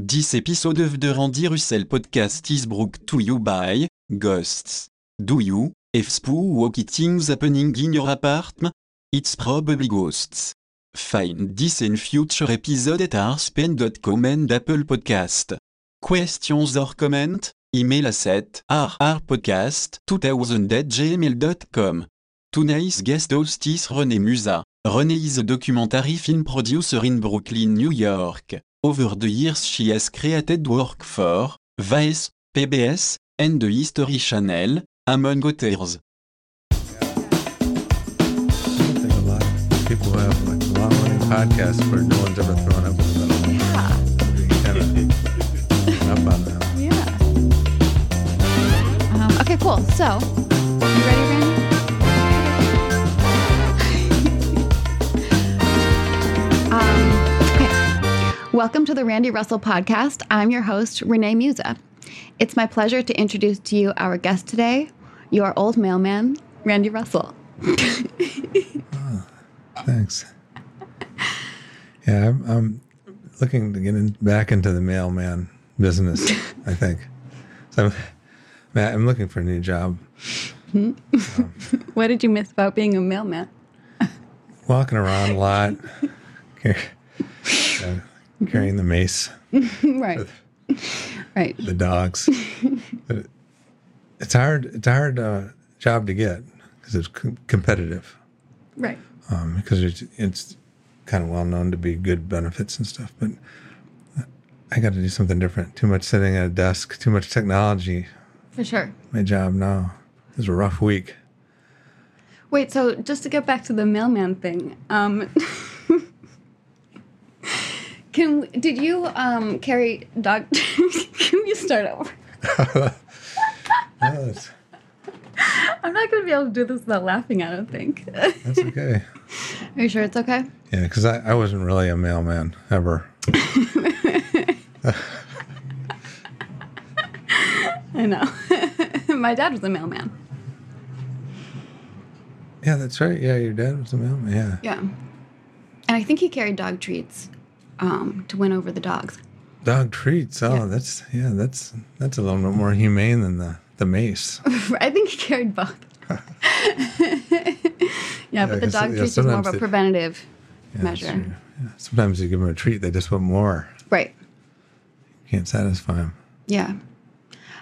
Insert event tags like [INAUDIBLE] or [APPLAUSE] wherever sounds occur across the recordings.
10 épisodes of the Randy Russell podcast is brought to you by Ghosts. Do you, if spooky things happening in your apartment? It's probably ghosts. Find this in future episode at arspen.com and Apple Podcast. Questions or comment? Email us at rrpodcast2000 at gmail.com. Tonight's guest host is René Musa. René is a documentary film producer in Brooklyn, New York. Over the years she has created work for Vice, PBS, and the History Channel, among others. I think a lot of people who have like long running podcasts where no one's ever thrown up in the middle. Yeah. Kind of up on them. Yeah. Um, okay, cool. So, Welcome to the Randy Russell podcast. I'm your host, Renée Muza. It's my pleasure to introduce to you our guest today, your old mailman, Randy Russell. Ah, thanks. Yeah, I'm, I'm looking to get in, back into the mailman business. [LAUGHS] I think. So, I'm, Matt, I'm looking for a new job. Hmm. [LAUGHS] What did you miss about being a mailman? Walking around a lot, [LAUGHS] carrying the mace, [LAUGHS] right. [LAUGHS] Right. the dogs. but it, it's hard. It's a hard uh, job to get because it's com- competitive. Right. um, because it's it's kind of well known to be good benefits and stuff. But I got to do something different. Too much sitting at a desk. Too much technology. For sure. My job now. is a rough week. Wait, so just to get back to the mailman thing, um, [LAUGHS] can did you um, carry dog? [LAUGHS] can we start over? Oh, [LAUGHS] I'm not going to be able to do this without laughing. I don't think. that's okay. [LAUGHS] Are you sure it's okay? Yeah, because I, I wasn't really a mailman ever. I know. My dad was a mailman. Yeah, that's right. Yeah, your dad was a mailman. Yeah. Yeah, and I think he carried dog treats um, to win over the dogs. Dog treats. Oh, Yeah. that's yeah. That's that's a little bit more humane than the the mace. [LAUGHS] I think he carried both. [LAUGHS] yeah, but the dog yeah, treats is more of a preventative Yeah, measure. Yeah. Sometimes you give them a treat, they just want more. Right. You can't satisfy them. Yeah.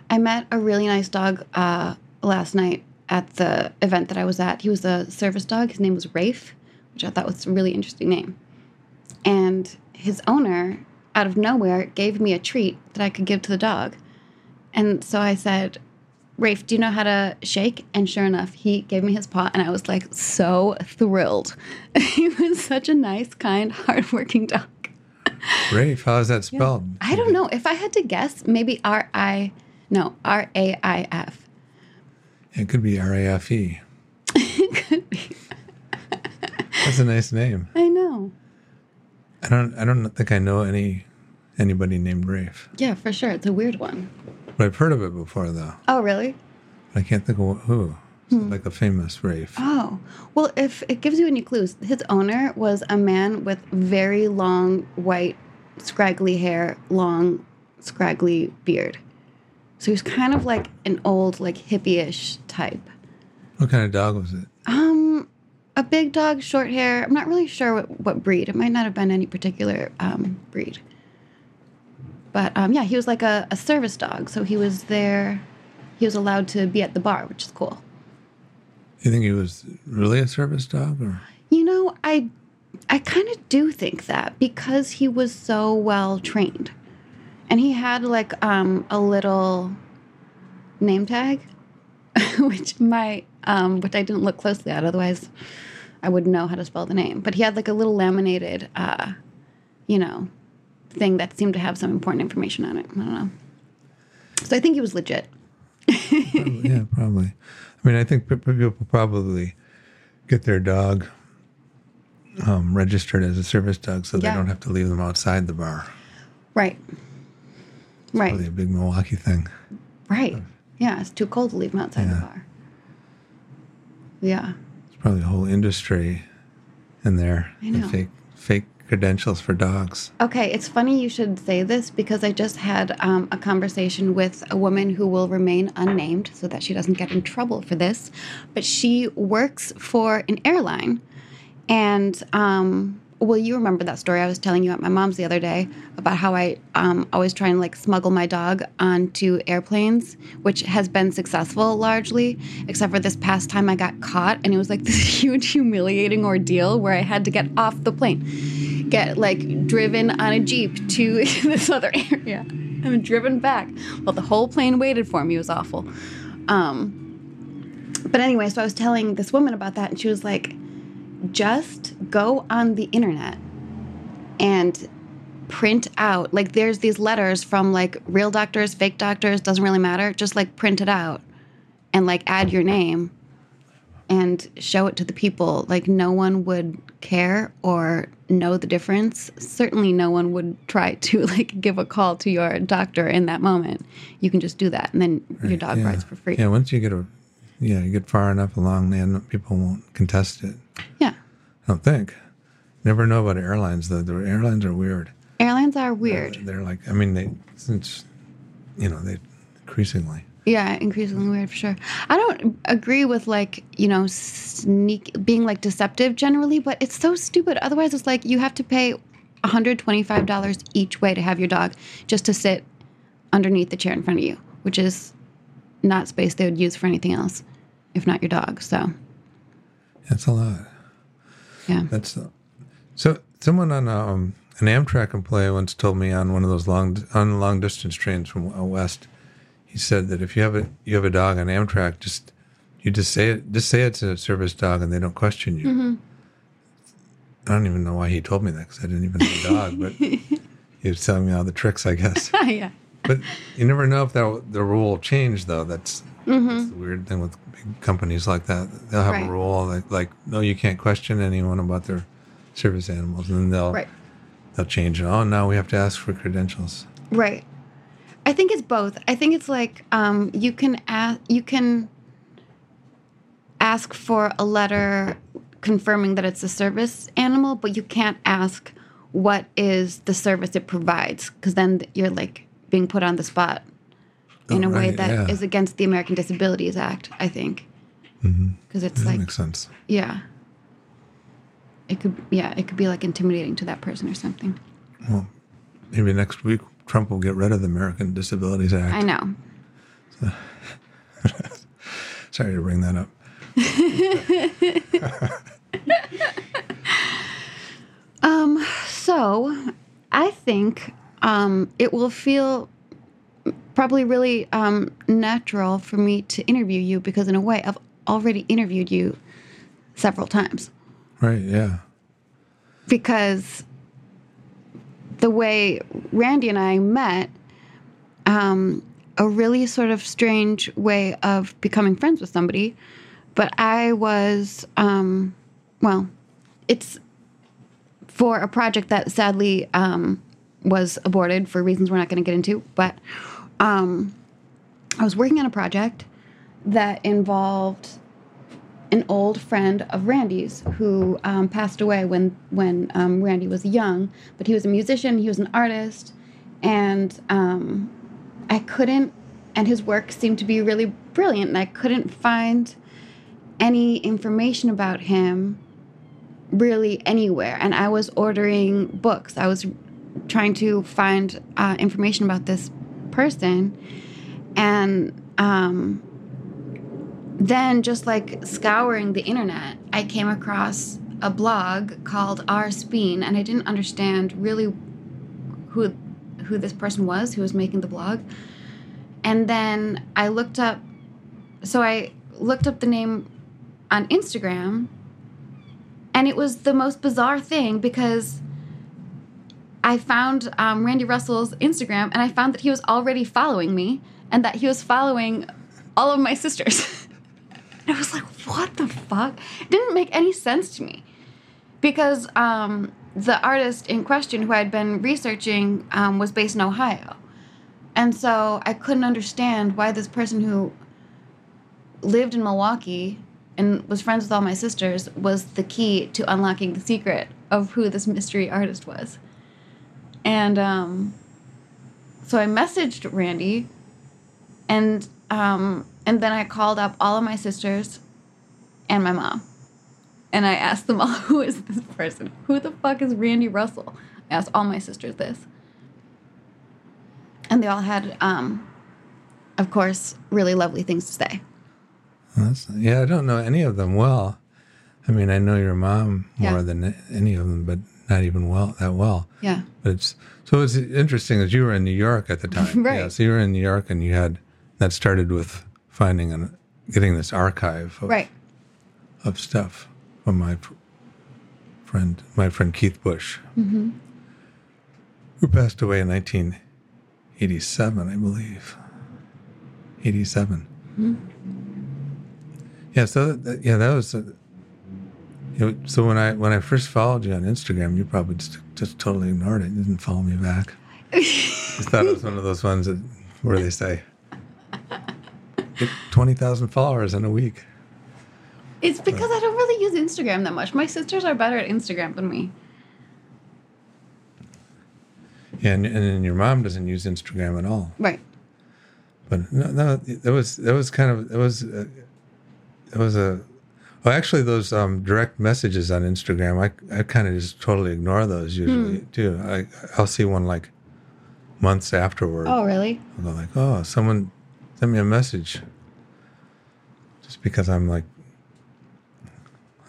I met a really nice dog uh, last night at the event that I was at. He was a service dog. His name was Rafe, which I thought was a really interesting name. And his owner, out of nowhere, gave me a treat that I could give to the dog. And so I said, Rafe, do you know how to shake? And sure enough, he gave me his paw, and I was like so thrilled. [LAUGHS] he was such a nice, kind, hardworking dog. [LAUGHS] Rafe, how is that spelled? I don't know. If I had to guess, maybe R I, no, R A I F. It could be R A F E. [LAUGHS] It could be. That's a nice name. I know. I don't. I don't think I know any anybody named Rafe, Yeah, for sure. It's a weird one. but I've heard of it before though. Oh, really? I can't think of who. Like a famous Rafe. Oh, well, if it gives you any clues, his owner was a man with very long, white, scraggly hair, long, scraggly beard. So he was kind of like an old, like hippie-ish type. What kind of dog was it? Um, a big dog, short hair. I'm not really sure what, what breed. It might not have been any particular um, breed. But um, yeah, he was like a, a service dog. So he was there. He was allowed to be at the bar, which is cool. You think he was really a service dog, or You know, I I kind of do think that because he was so well trained. And he had like um a little name tag [LAUGHS] which my um which I didn't look closely at otherwise I wouldn't know how to spell the name. But he had like a little laminated uh you know thing that seemed to have some important information on it. I don't know. So I think he was legit. yeah, probably. I mean, I think pe- pe- people probably get their dog um, registered as a service dog, so they don't have to leave them outside the bar. Right. Right. Probably a big Milwaukee thing. Right. Yeah, it's too cold to leave them outside the bar. Yeah. It's probably a whole industry in there. I know. Fake, fake credentials for dogs. Okay, it's funny you should say this because I just had um, a conversation with a woman who will remain unnamed so that she doesn't get in trouble for this. But she works for an airline. And, um, well, you remember that story I was telling you at my mom's the other day about how I um, always try and like smuggle my dog onto airplanes, which has been successful largely, except for this past time I got caught and it was like [LAUGHS] this huge humiliating ordeal where I had to get off the plane get like driven on a jeep to [LAUGHS] this other area and driven back. Well the whole plane waited for me. It was awful. Um, but anyway so i was telling this woman about that and she was like just go on the internet and print out like there's these letters from like real doctors fake doctors doesn't really matter just like print it out and like add your name and show it to the people. Like no one would care or know the difference. Certainly no one would try to [LAUGHS] like give a call to your doctor in that moment. You can just do that and then your dog yeah. rides for free. Yeah, once you get a, yeah, you get far enough along, then people won't contest it. yeah I don't think. Never know about airlines. though. the airlines are weird. airlines are weird They're like, I mean, they since, you know, they increasingly. Yeah, increasingly weird for sure. I don't agree with like, you know, sneak being like deceptive generally, but it's so stupid. Otherwise, it's like you have to pay $125 each way to have your dog just to sit underneath the chair in front of you, which is not space they would use for anything else if not your dog. So, That's a lot. yeah. That's so. Someone on um, an Amtrak employee once told me on one of those long on long distance trains from out west. He said that if you have a you have a dog on Amtrak, just you just say it, just say it's a service dog, and they don't question you. Mm-hmm. I don't even know why he told me that because I didn't even have a dog, but [LAUGHS] he was telling me all the tricks, I guess. [LAUGHS] yeah. But you never know if that the rule will change, though. That's, that's the weird thing with big companies like that. They'll have Mm-hmm. Right. a rule like, like, no, you can't question anyone about their service animals, and then they'll Right. they'll change it. Oh, now we have to ask for credentials. Right. I think it's both. I think it's like um, you can ask, you can ask for a letter confirming that it's a service animal, but you can't ask what is the service it provides because then you're like being put on the spot in Oh, a way right, that is yeah. against the American Disabilities Act. I think because it's That like makes sense. yeah, it could yeah it could be like intimidating to that person or something. Well, maybe next week Trump will get rid of the American Disabilities Act. I know. [LAUGHS] Sorry to bring that up. [LAUGHS] Um, so I think um, it will feel probably really um, natural for me to interview you because, in a way, I've already interviewed you several times Right? Yeah. because the way Randy and I met, um, a really sort of strange way of becoming friends with somebody. But I was, um, well, it's for a project that sadly um, was aborted for reasons we're not going to get into. But um, I was working on a project that involved an old friend of Randy's who um, passed away when when um, Randy was young. But he was a musician, he was an artist, and um, I couldn't. And his work seemed to be really brilliant, and I couldn't find any information about him really anywhere. And I was ordering books. I was trying to find uh, information about this person, and um, then just like scouring the internet, I came across a blog called R Speen, and I didn't understand really who who this person was who was making the blog. And then I looked up, so I looked up the name on Instagram, and it was the most bizarre thing because I found um, Randy Russell's Instagram, and I found that he was already following me, and that he was following all of my sisters. And [LAUGHS] I was like, what the fuck? It didn't make any sense to me. Because um, the artist in question who I'd been researching um, was based in Ohio. And so I couldn't understand why this person who lived in Milwaukee and was friends with all my sisters was the key to unlocking the secret of who this mystery artist was. And um, so I messaged Randy, and um, and then I called up all of my sisters and my mom, and I asked them all, [LAUGHS] "Who is this person? Who the fuck is Randy Russell?" I asked all my sisters this, and they all had, um, of course, really lovely things to say. That's, yeah, I don't know any of them well. I mean, I know your mom more Yeah. than any of them, but not even well that well. Yeah. But it's so it's interesting as you were in New York at the [LAUGHS] time. Right. Yeah, so you were in New York and you had that started with finding and getting this archive of, Right. of stuff from my fr- friend, my friend Keith Busch, Mm-hmm. who passed away in 1987, I believe. 87. Mm-hmm. Yeah. So that, yeah, that was. A, so when I when I first followed you on Instagram, you probably just just totally ignored it. You didn't follow me back. I thought it was one of those ones that where they say twenty thousand followers in a week. It's because I don't really use Instagram that much. My sisters are better at Instagram than me. Yeah, and, and then your mom doesn't use Instagram at all. Right. But no, no, that was that was kind of it was uh, it was a. Well, actually, those um, direct messages on Instagram, I I kind of just totally ignore those usually too. I I'll see one like months afterward. Oh, really? I'll go like, oh, someone sent me a message. Just because I'm like,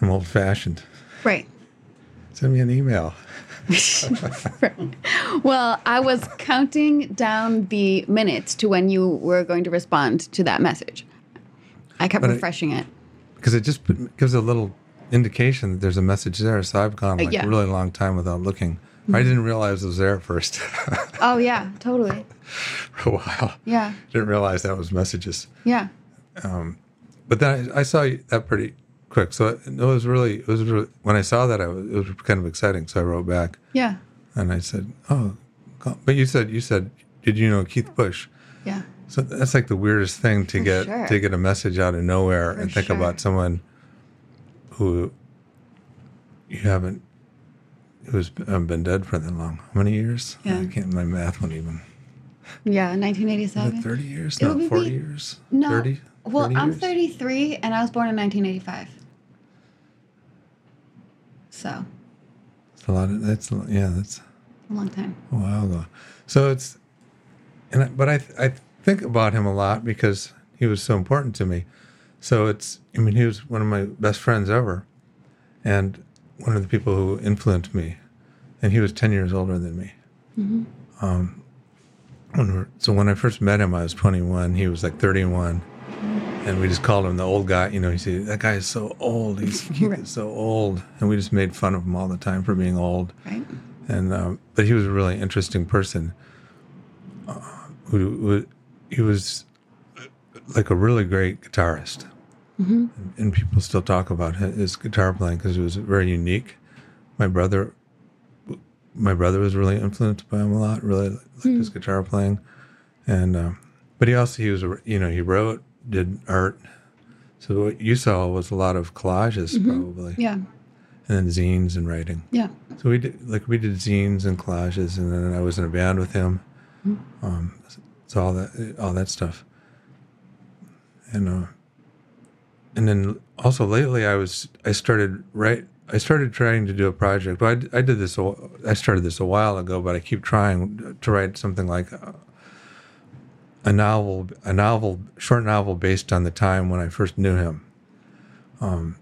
I'm old fashioned. Right. Send me an email. [LAUGHS] [LAUGHS] Well, I was counting down the minutes to when you were going to respond to that message. I kept But I- refreshing it. Because it just gives a little indication that there's a message there. So I've gone Uh, like yeah. a really long time without looking. I didn't realize it was there at first [LAUGHS] Oh, yeah, totally. for a while. Yeah. Didn't realize that was messages. Yeah. But then I, I saw that pretty quick. So it, it was really, it was really, when I saw that, I was, it was kind of exciting. So I wrote back Yeah. and I said, oh, but you said, you said, did you know Keith Busch? Yeah. So that's like the weirdest thing to For get sure. to get a message out of nowhere For and think sure. about someone who you haven't who's been dead for that long. How many years? Yeah. I can't. My math won't even. Yeah, 1987. Thirty years? It No, forty be- years. No. Thirty. Well, 30 I'm years? 33 and I was born in 1985. So, That's a lot. Of, that's yeah. That's a long time. a while ago. So it's, and I, but I I think about him a lot because he was so important to me. So it's I mean he was one of my best friends ever, and one of the people who influenced me, and he was ten years older than me. Um, when we're, so when I first met him, I was twenty one. He was like thirty one. And we just called him the old guy. You know, he said, that guy is so old. He's, [LAUGHS] Keith Right. so old. And we just made fun of him all the time for being old Right? and um, but he was a really interesting person. Uh, who, who he was like a really great guitarist, and, and people still talk about his guitar playing because it was very unique. My brother, my brother was really influenced by him a lot. Really liked his guitar playing, and um, but he also he was you know he wrote, did art. So what you saw was a lot of collages probably, Yeah. and then zines and writing. Yeah. So we did like we did zines and collages, and then I was in a band with him. Um, so all that all that stuff, and uh, and then also lately I was I started right I started trying to do a project. Well, I, I did this a- I started this a while ago, but I keep trying to write something like a, a novel a novel short novel based on the time when I first knew him. Um,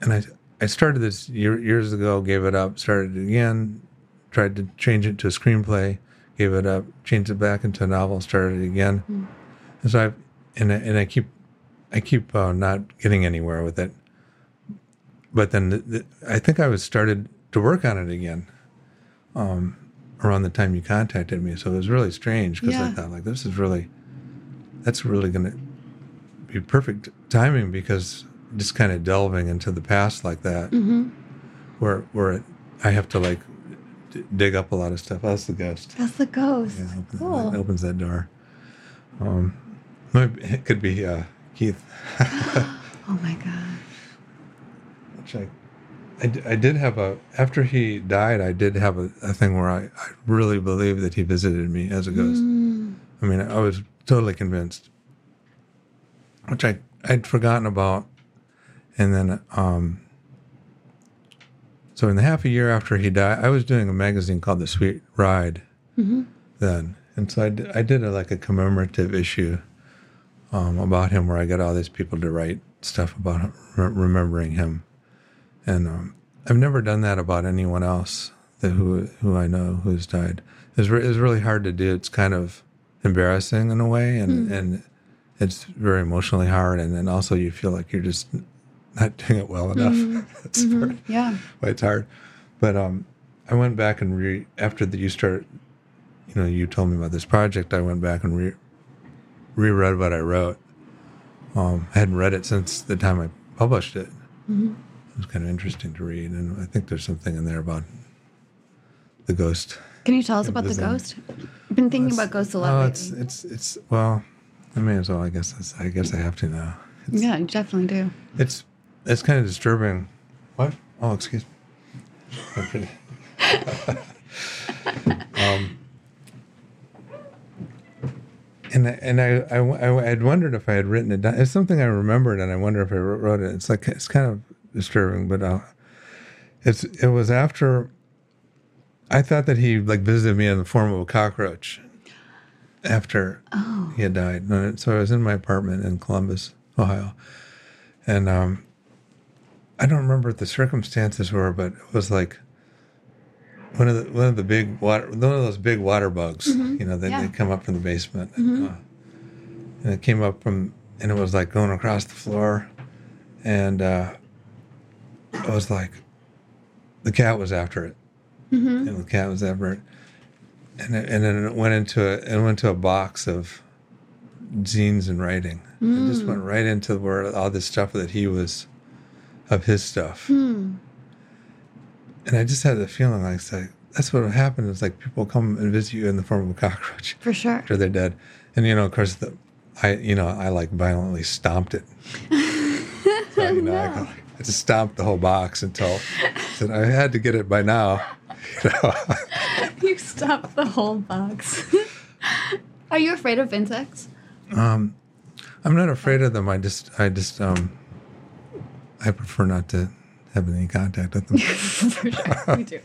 and I I started this year, years ago, gave it up, started it again, tried to change it to a screenplay, gave it up, changed it back into a novel, started it again. And so I and I, and I keep I keep uh, not getting anywhere with it. But then the, the, I think I was started to work on it again. Um, around the time you contacted me, so it was really strange because I thought like this is really that's really going to be perfect timing because just kind of delving into the past like that, Mm-hmm. where where it, I have to like dig up a lot of stuff. That's the ghost. That's the ghost. Yeah, opens, cool. that, opens that door. Um, it could be uh, Keith. [LAUGHS] [GASPS] Oh my God. Which I, I did have a after he died. I did have a, a thing where I, I really believed that he visited me as a ghost. I mean, I was totally convinced, which I I'd forgotten about, and then um. So in the half a year after he died, I was doing a magazine called The Sweet Ride, then, and so I did, I did a, like a commemorative issue um, about him where I got all these people to write stuff about him, re- remembering him. And um, I've never done that about anyone else that who who I know who's died. It's, re- it's really hard to do. It's kind of embarrassing in a way, and and it's very emotionally hard. And then also you feel like you're just not doing it well enough. [LAUGHS] That's part Yeah. why it's hard. But um, I went back and re after the, you start, you know, you told me about this project. I went back and re reread what I wrote. Um, I hadn't read it since the time I published it. It was kind of interesting to read, and I think there's something in there about the ghost. Can you tell us about the um, ghost? I've been thinking about ghosts a lot Oh, lately. it's it's it's well, I may as well. I guess I guess I have to now. It's, yeah, you definitely do. It's it's kind of disturbing. What? Oh, excuse me. [LAUGHS] Um, and I, and I, I I had wondered if I had written it down. It's something I remembered, and I wonder if I wrote wrote it. It's like it's kind of disturbing, but uh, it's it was after. I thought that he like visited me in the form of a cockroach. After he had died, so I was in my apartment in Columbus, Ohio, and um, I don't remember what the circumstances were, but it was like one of the one of the big water one of those big water bugs, you know, that Yeah. they come up from the basement, and, uh, and it came up from and it was like going across the floor, and uh, it was like the cat was after it, and the cat was after it, and it, and then it went into a it went to a box of zines and writing. It just went right into where all this stuff that he was of his stuff. And I just had the feeling like, it's like that's what would happen is like people come and visit you in the form of a cockroach For sure. after they're dead. And you know, of course the I you know, I like violently stomped it. so, you know, I, go- I just stomped the whole box until said I had to get it by now. [LAUGHS] You know. you stopped the whole box. [LAUGHS] Are you afraid of insects? Um, I'm not afraid of them. I just, I just, um, I prefer not to have any contact with them. For [LAUGHS] sure. We do.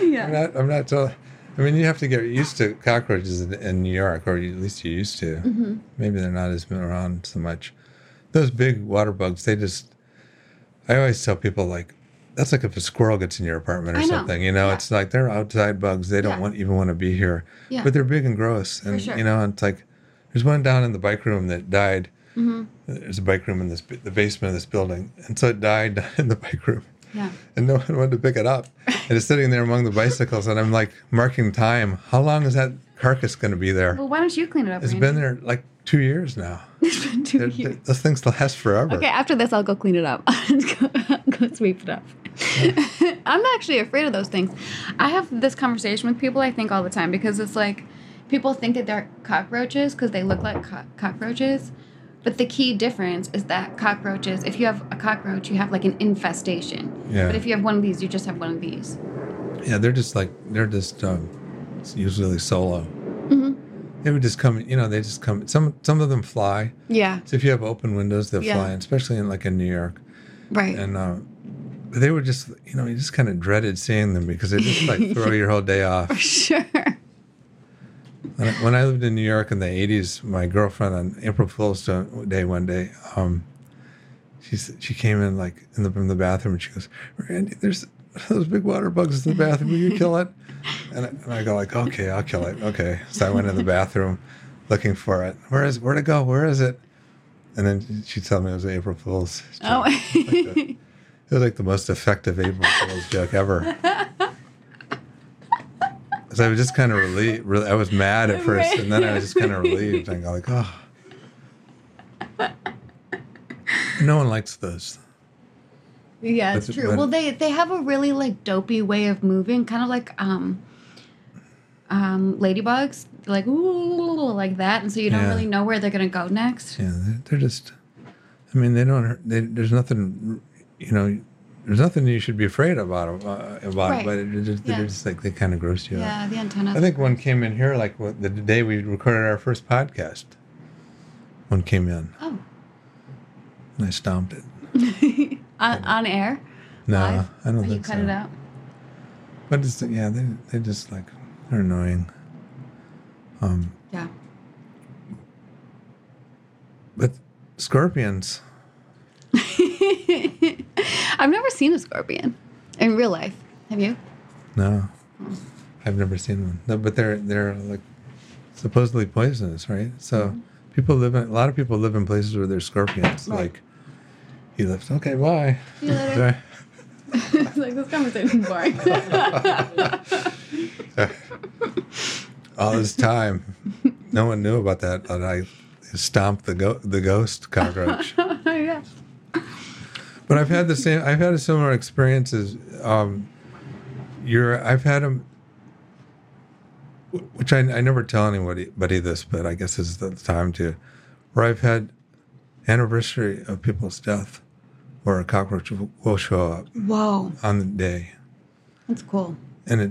I'm not, I'm not. So, I mean, you have to get used to cockroaches in, in New York, or at least you used to. Mm-hmm. Maybe they're not as around so much. Those big water bugs, they just. I always tell people like, that's like if a squirrel gets in your apartment or know. something. You know, Yeah. it's like they're outside bugs. They don't Yeah. want even want to be here. Yeah. But they're big and gross, and sure. you know, it's like there's one down in the bike room that died. Mm-hmm. There's a bike room in this the basement of this building, and so it died [LAUGHS] in the bike room Yeah. and no one wanted to pick it up. [LAUGHS] And it's sitting there among the bicycles, and I'm like marking time. How long is that carcass going to be there? Well, why don't you clean it up? It's Randy? been there like two years now. [LAUGHS] It's been 2 They're- years. they're- those things last forever. Okay, after this, I'll go clean it up. I'll go, sweep it up. I'm not actually afraid of those things. I have this conversation with people, I think, all the time because it's like people think that they're cockroaches because they look like co- cockroaches. But the key difference is that cockroaches, if you have a cockroach, you have like an infestation. Yeah. But if you have one of these, you just have one of these. Yeah, they're just like they're just um, usually solo. Mm-hmm. They would just come. You know, they just come. Some some of them fly. Yeah. So if you have open windows, they'll Yeah. fly, especially in like in New York. Right. And uh, but they were just, you know, you just kind of dreaded seeing them because they just like [LAUGHS] throw your whole day off. [LAUGHS] sure. When I, when I lived in New York in the '80s, my girlfriend on April Fool's Day one day, um, she she came in like in the from the bathroom and she goes, "Randy, there's those big water bugs in the bathroom. Will you kill it?" And I, and I go like, "Okay, I'll kill it." Okay, so I went in the bathroom looking for it. Where is where'd it go? Where is it? And then she told me it was April Fool's. joke. Oh. It was like the most effective April Fool's joke ever. [LAUGHS] 'Cause I was just kind of relieved. Really, I was mad at [LAUGHS] first, and then I was just kind of [LAUGHS] relieved. I go like, oh. No one likes those. Yeah, it's But- true. but- well, they they have a really like dopey way of moving, kind of like um, um, ladybugs, like ooh, like that, and so you don't Yeah. really know where they're gonna go next. Yeah, they're, they're just. I mean, they don't. They, there's nothing. You know, there's nothing you should be afraid about uh, about Right. it, but it, it just, Yeah. they're just like they kind of gross you out. Yeah, the antenna. I think one came in here like what, the day we recorded our first podcast. One came in Oh, and I stomped it. [LAUGHS] on, on air. No, Live? I don't Or you think cut so. it out. But it's yeah, they they just like they're annoying. Um, Yeah. but scorpions. [LAUGHS] I've never seen a scorpion in real life. Have you? No, I've never seen one. No, but they're they're like supposedly poisonous, right? So mm-hmm. people live in a lot of people live in places where there's scorpions. Right. Like he lives. Okay, bye. See you later. [LAUGHS] it's like this conversation's boring. [LAUGHS] All this time, no one knew about that. And I stomped the go- the ghost cockroach. yeah. But I've had the same. I've had a similar experiences. Um, you're. I've had them, which I, I never tell anybody, this, but I guess this is the time to, where I've had anniversary of people's death, where a cockroach will, show up Whoa, on the day, that's cool. and it,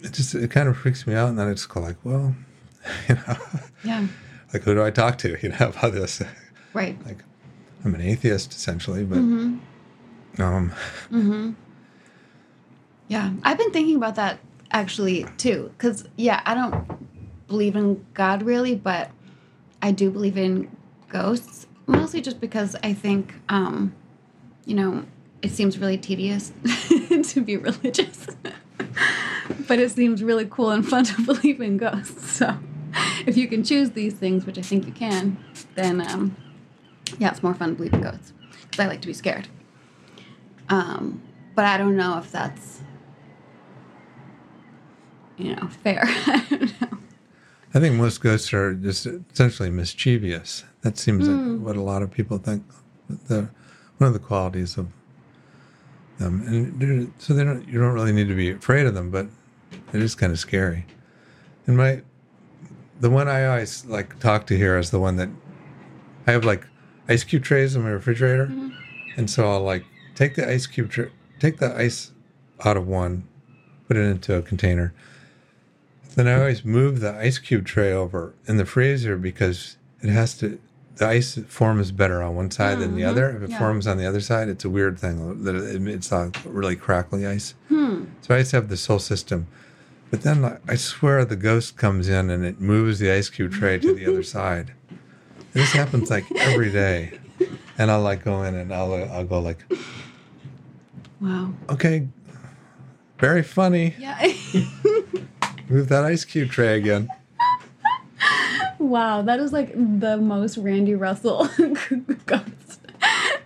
it just it kind of freaks me out, and then it's kind of like, well, [LAUGHS] you know, Yeah. like who do I talk to, you know, about this? Right. Like, I'm an atheist essentially, but Mm-hmm. um. Mm-hmm. Yeah, I've been thinking about that actually too. Because yeah, I don't believe in God really, but I do believe in ghosts. Mostly just because I think, um, you know, it seems really tedious [LAUGHS] to be religious, [LAUGHS] but it seems really cool and fun [LAUGHS] to believe in ghosts. So, if you can choose these things, which I think you can, then um, yeah, it's more fun to believe in ghosts because I like to be scared. Um, but I don't know if that's, you know, fair. [LAUGHS] I don't know. I think most ghosts are just essentially mischievous. That seems Hmm. like what a lot of people think. The one of the qualities of them, and so they don't. You don't really need to be afraid of them, but it is kind of scary. And my, the one I always like talk to here is the one that I have like ice cube trays in my refrigerator, Mm-hmm. and so I'll like take the ice cube tray, take the ice out of one, put it into a container. Then I always move the ice cube tray over in the freezer because it has to. The ice forms better on one side than the Mhm. other. If it Yeah. forms on the other side, it's a weird thing that it's not really crackly ice. Hmm. So I to have this whole system. But then I swear the ghost comes in and it moves the ice cube tray to the other [LAUGHS] side. This happens like every day. And I'll like go in and I'll I'll go like, Wow. okay, very funny. Yeah. [LAUGHS] Move that ice cube tray again. wow, that is like the most Randy Russell [LAUGHS] ghost.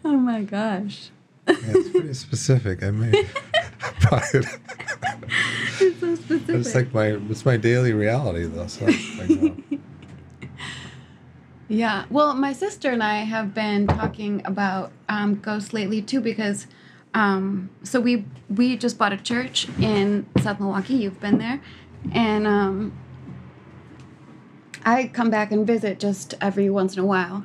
Oh my gosh. Yeah, it's pretty specific. I probably [LAUGHS] It's so specific. it's like my it's my daily reality though. So like. Yeah. Well, my sister and I have been talking about um, ghosts lately too because um, so we we just bought a church in South Milwaukee. You've been there, and um, I come back and visit just every once in a while.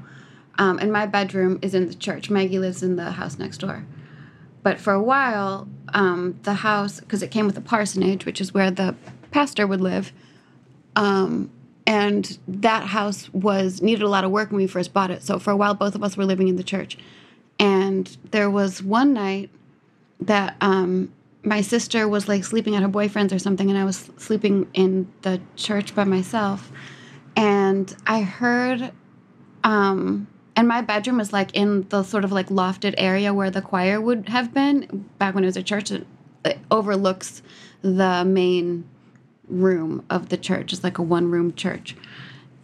Um, and my bedroom is in the church. Maggie lives in the house next door. But for a while, um, the house, because it came with a parsonage, which is where the pastor would live, um, and that house was needed a lot of work when we first bought it. So for a while, both of us were living in the church. And there was one night that um, my sister was like sleeping at her boyfriend's or something, and I was sleeping in the church by myself. And I heard, um, and my bedroom was like in the sort of like lofted area where the choir would have been back when it was a church. It, it overlooks the main room of the church. It's like a one room church.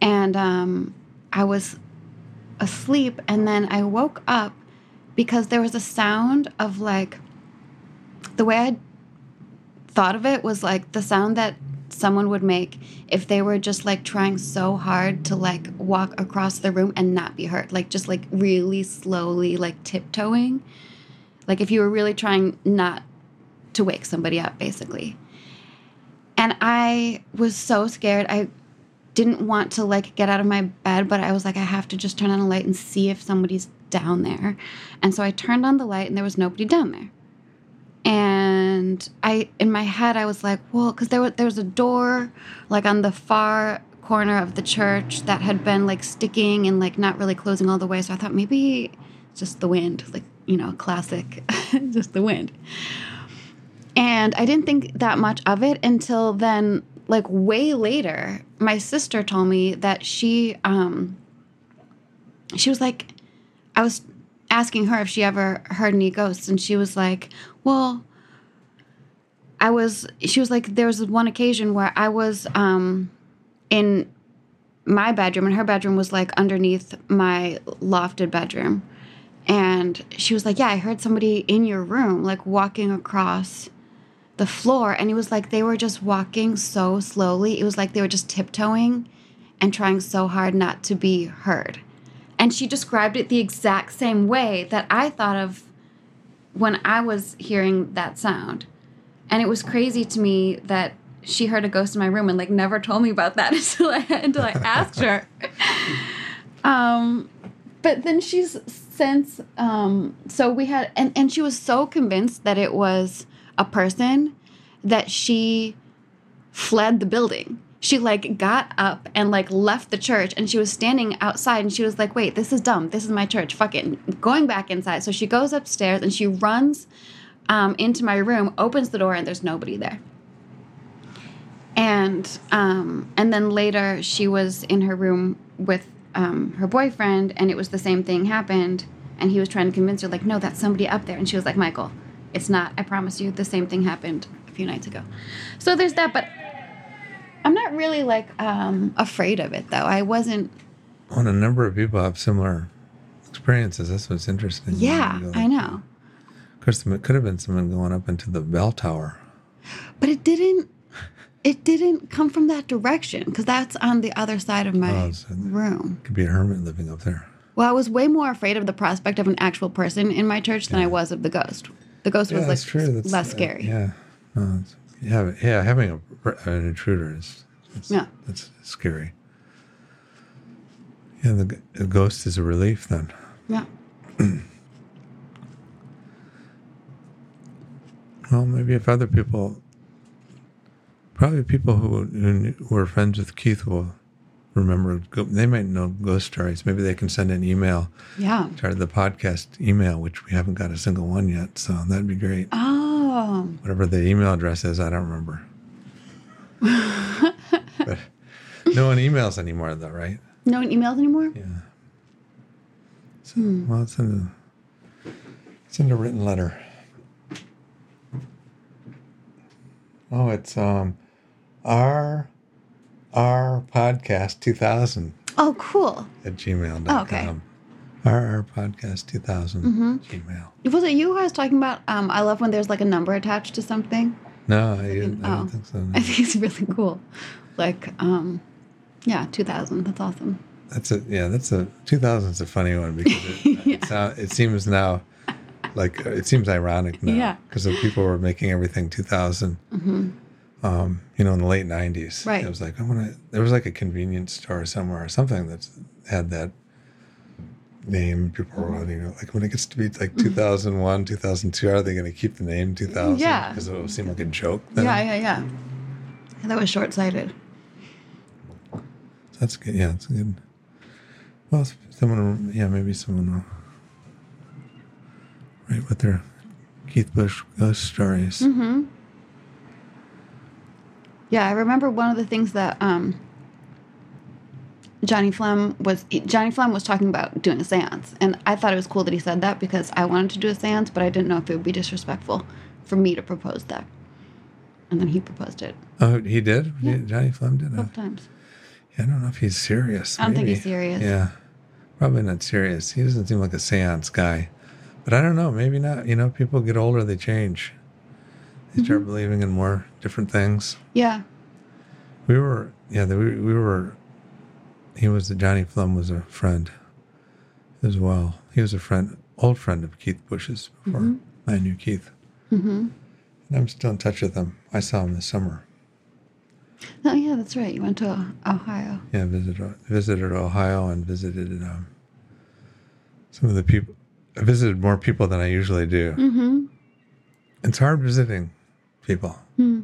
And um, I was asleep, and then I woke up because there was a sound of like the way I thought of it was like the sound that someone would make if they were just like trying so hard to like walk across the room and not be hurt like just like really slowly like tiptoeing like if you were really trying not to wake somebody up basically and i was so scared i didn't want to like get out of my bed but i was like i have to just turn on a light and see if somebody's down there and so i turned on the light and there was nobody down there and I in my head I was like, well, because there was there was a door like on the far corner of the church that had been like sticking and like not really closing all the way. So I thought maybe it's just the wind, like you know, classic, [LAUGHS] just the wind. And I didn't think that much of it until then, like way later, my sister told me that she um she was like I was asking her if she ever heard any ghosts and she was like, "Well, I was she was like there was one occasion where I was um in my bedroom and her bedroom was like underneath my lofted bedroom. And she was like, "Yeah, I heard somebody in your room like walking across the floor and it was like they were just walking so slowly. It was like they were just tiptoeing and trying so hard not to be heard." And she described it the exact same way that I thought of when I was hearing that sound. And it was crazy to me that she heard a ghost in my room and like never told me about that [LAUGHS] until I until I asked her. [LAUGHS] um, but then she's since um, so we had and and she was so convinced that it was a person that she fled the building. She like got up and like left the church and she was standing outside and she was like, "Wait, this is dumb. This is my church. Fuck it." Going back inside. So she goes upstairs and she runs um, into my room, opens the door and there's nobody there and um, and then later she was in her room with um, her boyfriend and it was the same thing happened and he was trying to convince her like no that's somebody up there and she was like michael it's not i promise you the same thing happened a few nights ago so there's that but i'm not really like um, afraid of it though i wasn't Well, a number of people have similar experiences. That's what's interesting. yeah You i know Of course, it could have been someone going up into the bell tower. but it didn't it didn't come from that direction because that's on the other side of my Oh, so- room Could be a hermit living up there. Well, I was way more afraid of the prospect of an actual person in my church than I was of the ghost. The ghost was like true. That's less uh, scary. yeah. No, yeah, yeah. Having a, an intruder is, is Yeah. that's scary. Yeah, the, the ghost is a relief then. Yeah. [CLEARS THROAT] Well, maybe if other people, probably people who, who were friends with Keith will remember. They might know ghost stories. Maybe they can send an email Yeah. to the podcast email, which we haven't got a single one yet. So that'd be great. Oh. Whatever the email address is, I don't remember. [LAUGHS] but no one emails anymore, though, right? No one emails anymore? Yeah. So, well, it's in a, in a written letter. Oh, it's um, r r podcast two thousand. Oh, cool. at gmail.com. Oh, okay. RR podcast 2000 Mm-hmm. Gmail. Was it you who I was talking about? Um, I love when there's like a number attached to something. No, I, didn't, I oh. don't think so. no. [LAUGHS] I think it's really cool. Like, um, yeah, 2000. That's awesome. That's a yeah. That's a 2000 is a funny one because it, [LAUGHS] Yeah. it, sound, it seems now like it seems ironic now Yeah. because the people were making everything 2000. Um, you know, in the late 90s, Mm-hmm. Right. It was like I want to. There was like a convenience store somewhere or something that had that name. People were you know, like when it gets to be like 2001, 2002, are they going to keep the name 2000? Mm-hmm. Yeah. because it would seem like a joke. Then. Yeah, yeah, yeah. That was short sighted. That's good. Yeah, it's good. Well, someone, yeah, maybe someone will write with their Keith Busch ghost stories. Mm-hmm. Yeah, I remember one of the things that um, Johnny Flem was Johnny Flem was talking about doing a séance, and I thought it was cool that he said that because I wanted to do a séance, but I didn't know if it would be disrespectful for me to propose that. And then he proposed it Oh, he did. Yeah. Johnny Flem did. both times. yeah, I don't know if he's serious. I don't think he's serious. Yeah, probably not serious. He doesn't seem like a séance guy. But I don't know. Maybe not. You know, people get older, they change. They start Mm-hmm. believing in more different things. Yeah. We were, yeah, the, we, we were, he was, the Johnny Flum was a friend as well. He was a friend, old friend of Keith Busch's before I knew Keith. Mm-hmm. And I'm still in touch with him. I saw him this summer. Oh yeah, that's right. You went to Ohio. Yeah, visited, visited Ohio and visited um, some of the people. I visited more people than I usually do. Mm-hmm. it's hard visiting people Hmm.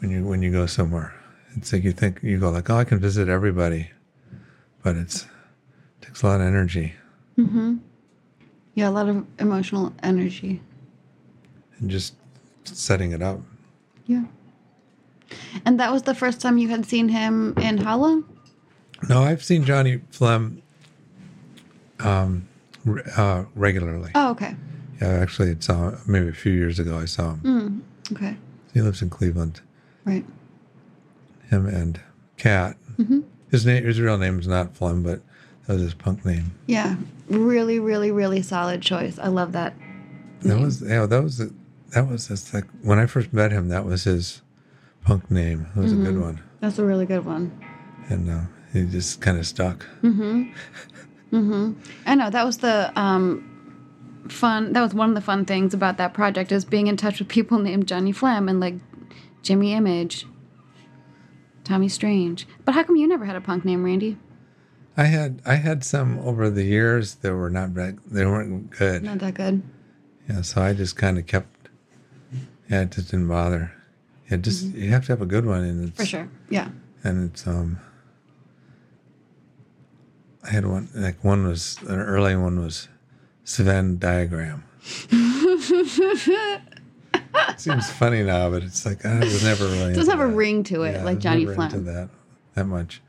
when you when you go somewhere. It's like you think you go like, oh, I can visit everybody, but it's it takes a lot of energy Yeah, a lot of emotional energy. and just setting it up. Yeah. And that was the first time you had seen him in Hala? No, I've seen Johnny Flem um, uh, regularly. Oh, okay. Yeah, actually, it's uh, maybe a few years ago I saw him. Mm, okay. He lives in Cleveland. Right. Him and Cat. Mhm. His name, his real name is not Flem, but that was his punk name. Yeah. Really, really, really solid choice. I love that. That name. was yeah, that was the, that was just like when I first met him. That was his punk name. It was a good one, That's a really good one. and uh, he just kind of stuck. Mhm. Mhm. I know that was the um, fun. That was one of the fun things about that project is being in touch with people named Johnny Flam and like Jimmy Image, Tommy Strange. But how come you never had a punk name, Randy? I had I had some over the years that were not they weren't good. Not that good. Yeah, so I just kind of kept. Yeah, it just didn't bother. Yeah, just you have to have a good one, and it's For sure. Yeah. and it's um. I had one like one was an early one was Sven diagram. [LAUGHS] Seems funny now, but it's like I was never really. It does have a ring to it, Yeah, I like Johnny never into that that much.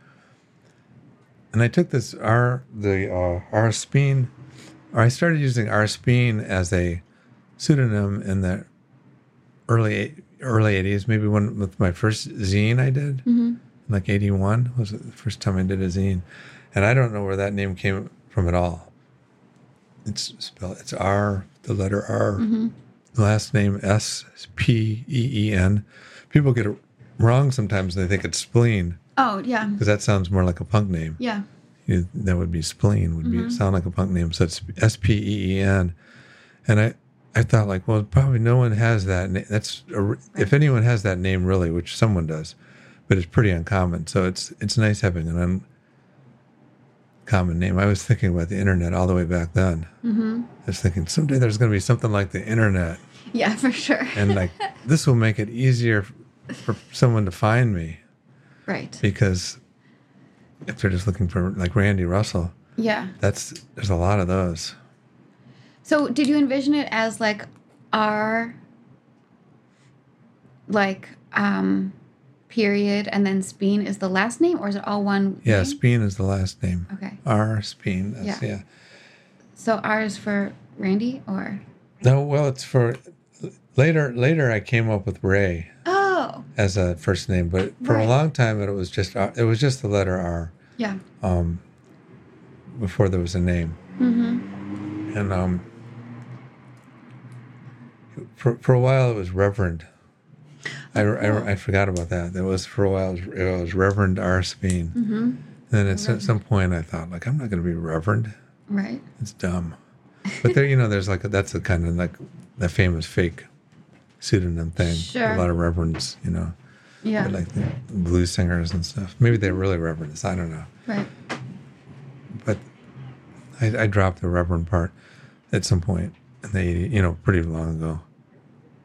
And I took this R the uh, R Speen, or I started using R Speen as a pseudonym in the early early eighties. Maybe when with my first zine I did, Mm-hmm. like eighty one was the first time I did a zine, and I don't know where that name came from at all. It's spelled it's R the letter R Mm-hmm. last name S P E E N. People get it wrong sometimes. They think it's spleen Oh yeah. because that sounds more like a punk name. Yeah. You, that would be spleen. Would be sound like a punk name. So it's S P E E N. And I, I thought like, well, probably no one has that. Na- that's a, if anyone has that name really, which someone does, but it's pretty uncommon. So it's it's nice having an uncommon name. I was thinking about the internet all the way back then. Mm-hmm. I was thinking someday there's going to be something like the internet Yeah, for sure. and like [LAUGHS] this will make it easier for someone to find me right. because if they're just looking for like Randy Russell, Yeah. that's there's a lot of those. So did you envision it as like our like um period and then Speen is the last name or is it all one Yeah, name? Speen is the last name. Okay. R Speen. Yeah. yeah. So R is for Randy or No, well, it's for later. Later, I came up with Ray Oh. as a first name, but for Right. a long time, it was just it was just the letter R Yeah. um, before there was a name. Mm-hmm. and um, for for a while it was Reverend. I, I, I forgot about that. That was for a while. It was, it was Reverend R. Speen. Mm-hmm. And then at some, some point, I thought, like, I'm not going to be Reverend. Right. It's dumb. But there, you know, there's like a, that's a kind of like the famous fake pseudonym thing. Sure. A lot of reverends, you know, Yeah. like the blues singers and stuff. Maybe they're really reverends. I don't know. right. but I, I dropped the reverend part at some point in the 80, you know, pretty long ago.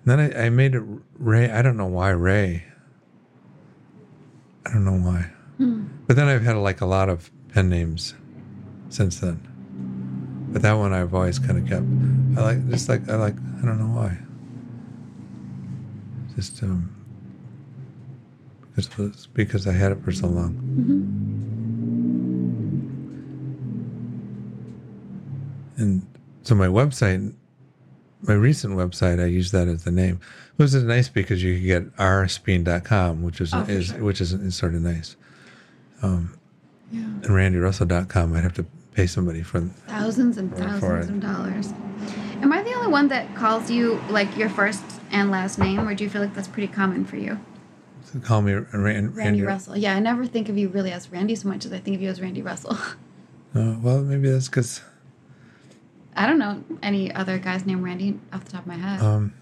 Then I, I made it Ray. I don't know why Ray. I don't know why. But then I've had like a lot of pen names since then. But that one I've always kind of kept. I like just like I like I don't know why. Just um because because I had it for so long. And so my website, my recent website, I use that as the name. It was nice because you could get rspeen.com, which is, Oh, is sure. which is, is sort of nice. Yeah. And randyrussell.com, I'd have to pay somebody for. Thousands and For thousands it. of dollars. Am I the only one that calls you like your first and last name, or do you feel like that's pretty common for you? to call me Ran, Randy, Randy Russell. Yeah, I never think of you really as Randy so much as I think of you as Randy Russell. [LAUGHS] Uh, well, maybe that's because I don't know any other guys named Randy off the top of my head. um,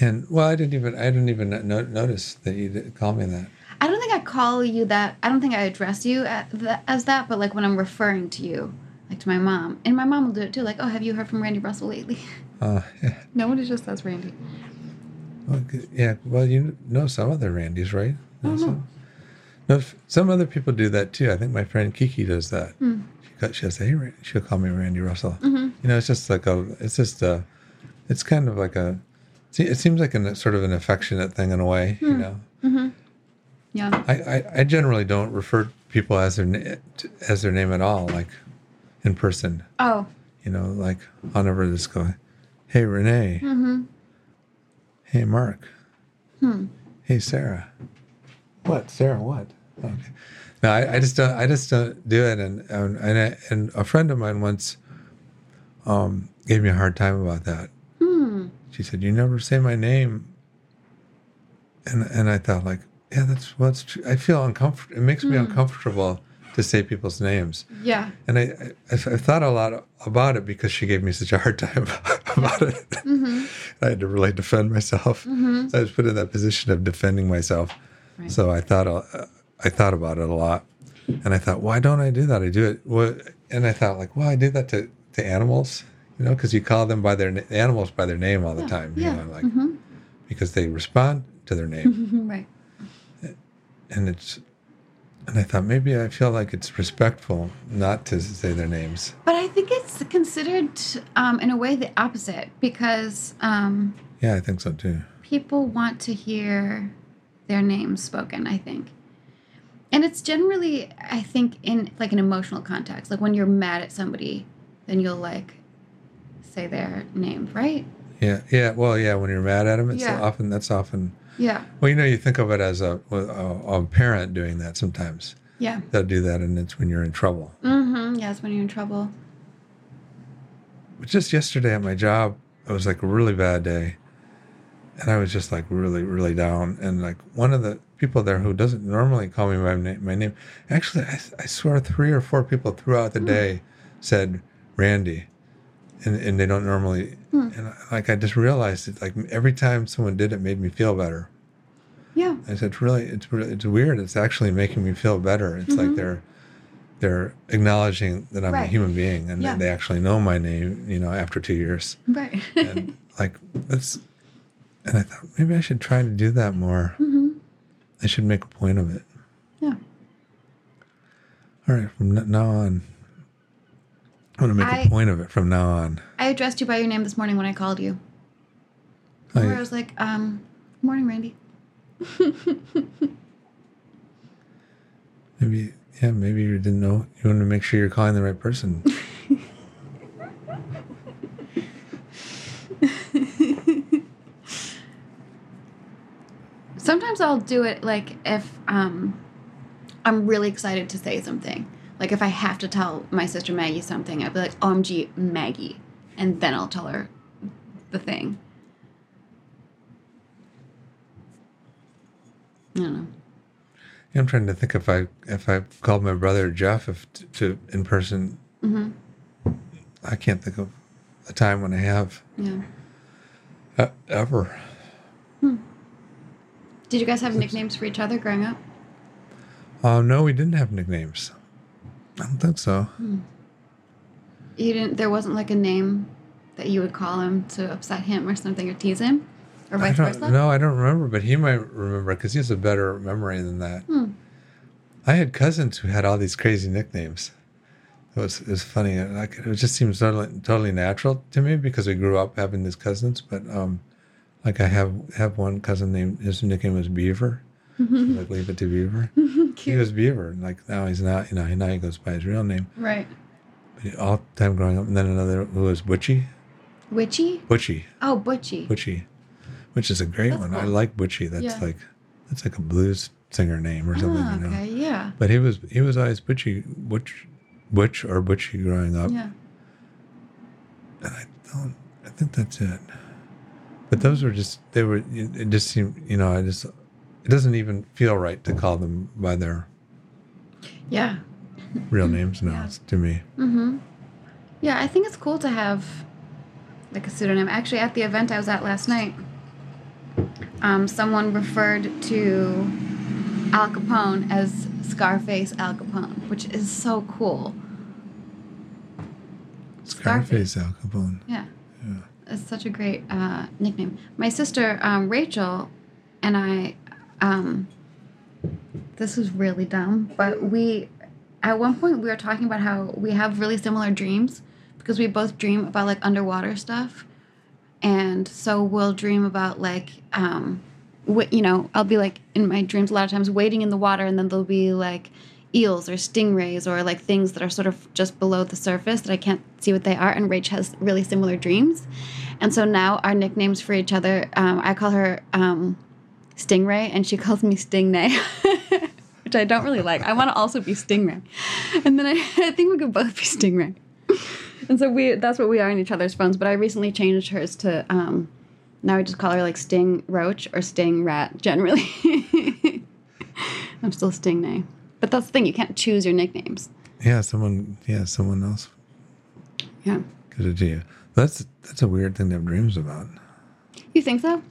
and well, I didn't even I didn't even no- notice that you did call me that. I don't think I call you that. I don't think I address you the, as that, but like when I'm referring to you, like to my mom, and my mom will do it too. Like, oh, have you heard from Randy Russell lately? Uh, yeah. [LAUGHS] Nobody just says Randy. Well, yeah. Well, you know some other Randys, right? I. Some, no, some other people do that too. I think my friend Kiki does that. Hmm. She'll say, "Hey," she'll call me Randy Russell. Mm-hmm. You know, it's just like a. It's just a. It's kind of like a. It seems like a sort of an affectionate thing in a way. You know, Mm-hmm. Yeah. I, I, I generally don't refer people as their na- as their name at all, like in person. Oh. You know, like I'll never just go, "Hey Renee," Mm-hmm. "Hey Mark," Hmm. "Hey Sarah." What Sarah? What? Okay. No, I, I just don't. I just don't do it. And and and, I, and a friend of mine once um, gave me a hard time about that. Hmm. She said, "You never say my name," and and I thought, like, yeah, that's what's true. I feel uncomfortable. It makes me uncomfortable to say people's names. Yeah. And I, I, I've thought a lot about it because she gave me such a hard [LAUGHS] time about it. Mm-hmm. [LAUGHS] I had to really defend myself. So I was put in that position of defending myself. Right. So I thought, uh, I thought about it a lot, and I thought, why don't I do that? I do it, well, and I thought, like, well, I do that to, to animals, you know, because you call them by their animals by their name all the time, Yeah. you know, like Mm-hmm. because they respond to their name, right. and it's. And I thought maybe I feel like it's respectful not to say their names. But I think it's considered, um, in a way, the opposite because um, Yeah, I think so too. people want to hear their names spoken. I think, and it's generally, I think, in like an emotional context. Like when you're mad at somebody, then you'll like say their name, right? Yeah, yeah. Well, yeah. When you're mad at them, it's Yeah. often that's often. Yeah. Well, you know, you think of it as a, a, a parent doing that. Sometimes Yeah. they'll do that, and it's when you're in trouble. Mm-hmm. Yes, when you're in trouble. But just yesterday at my job, it was like a really bad day, and I was just like really, really down. And like one of the people there who doesn't normally call me by my name, actually, I, I swear, three or four people throughout the hmm. day said Randy, and and they don't normally. Hmm. And I, like I just realized it. Like every time someone did it, made me feel better. Yeah. I said, it's really, it's really, it's weird. It's actually making me feel better. It's like mm-hmm. they're, they're acknowledging that I'm a human being and Yeah. that they actually know my name. You know, after two years, Right. and like that's, and I thought maybe I should try to do that more. mm-hmm. I should make a point of it. Yeah. All right, from now on, I'm gonna make I- a point of it from now on. I addressed you by your name this morning when I called you. Oh, Where yeah. I was like, um, morning, Randy. [LAUGHS] Maybe, yeah, maybe you didn't know. You want to make sure you're calling the right person. [LAUGHS] Sometimes I'll do it like if um, I'm really excited to say something. Like if I have to tell my sister Maggie something, I'd be like, OMG, Maggie. And then I'll tell her the thing. I don't know. I'm trying to think if I if I called my brother Jeff if to, to in person. Mm-hmm. I can't think of a time when I have Yeah. uh, ever. Did you guys have nicknames for each other growing up? Uh, no, we didn't have nicknames. I don't think so. You didn't. There wasn't like a name that you would call him to upset him or something or tease him, or vice versa. no, I don't remember, but he might remember because he has a better memory than that. Hmm. I had cousins who had all these crazy nicknames. It was it was funny. Like it just seems totally totally natural to me because we grew up having these cousins. But um, like I have have one cousin named his nickname was Beaver. like leave it to Beaver. [LAUGHS] He was Beaver. Like now he's not. You know now he goes by his real name. Right. But all the time growing up, and then another who was Butchie. Witchy? Butchie. Oh, Butchie. Butchie, which is a great That's one. I like Butchie. That's Yeah. like that's like a blues singer name or something. Ah, you know. okay. Yeah. But he was he was always Butchie, Butch, Butch or Butchie growing up, Yeah. and I don't. I think that's it. But those were just they were. It just seemed you know I just it doesn't even feel right to call them by their Yeah. real names now Yeah. to me. Mm-hmm. Yeah, I think it's cool to have like a pseudonym. Actually, at the event I was at last night, um, someone referred to Al Capone as Scarface Al Capone, which is so cool. Scarface Al Capone. Yeah. It's such a great uh, nickname. My sister um, Rachel and I. Um, this is really dumb, but we at one point we were talking about how we have really similar dreams because we both dream about like underwater stuff, and so we'll dream about like um, you know I'll be like in my dreams a lot of times wading in the water, and then there'll be like eels or stingrays or like things that are sort of just below the surface that I can't see what they are. And Rach has really similar dreams. And so now our nicknames for each other, um, I call her um, Stingray and she [LAUGHS] calls me Stingnay, [LAUGHS] which I don't really like. I want to also be Stingray. And then I, [LAUGHS] I think we could both be Stingray. And so we that's what we are in each other's phones. But I recently changed hers to um, now I just call her like Sting Roach or Sting Rat generally. I'm still Stingnay. But that's the thing, you can't choose your nicknames. Yeah, someone. Yeah, someone else Yeah. gives it to you. That's that's a weird thing to have dreams about. You think so?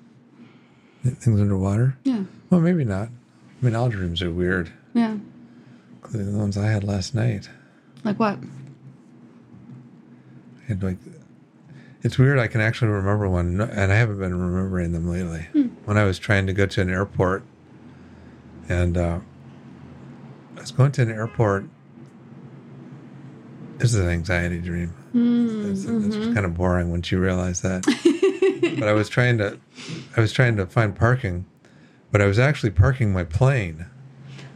Things underwater. Yeah. Well, maybe not. I mean, all dreams are weird. Yeah. Including the ones I had last night. Like what? I had like. It's weird. I can actually remember one, and I haven't been remembering them lately. When I was trying to go to an airport, and uh, Was going to an airport. This is an anxiety dream. Mm, it's, it's mm-hmm. kind of boring once you realize that. [LAUGHS] but I was trying to, I was trying to find parking, but I was actually parking my plane.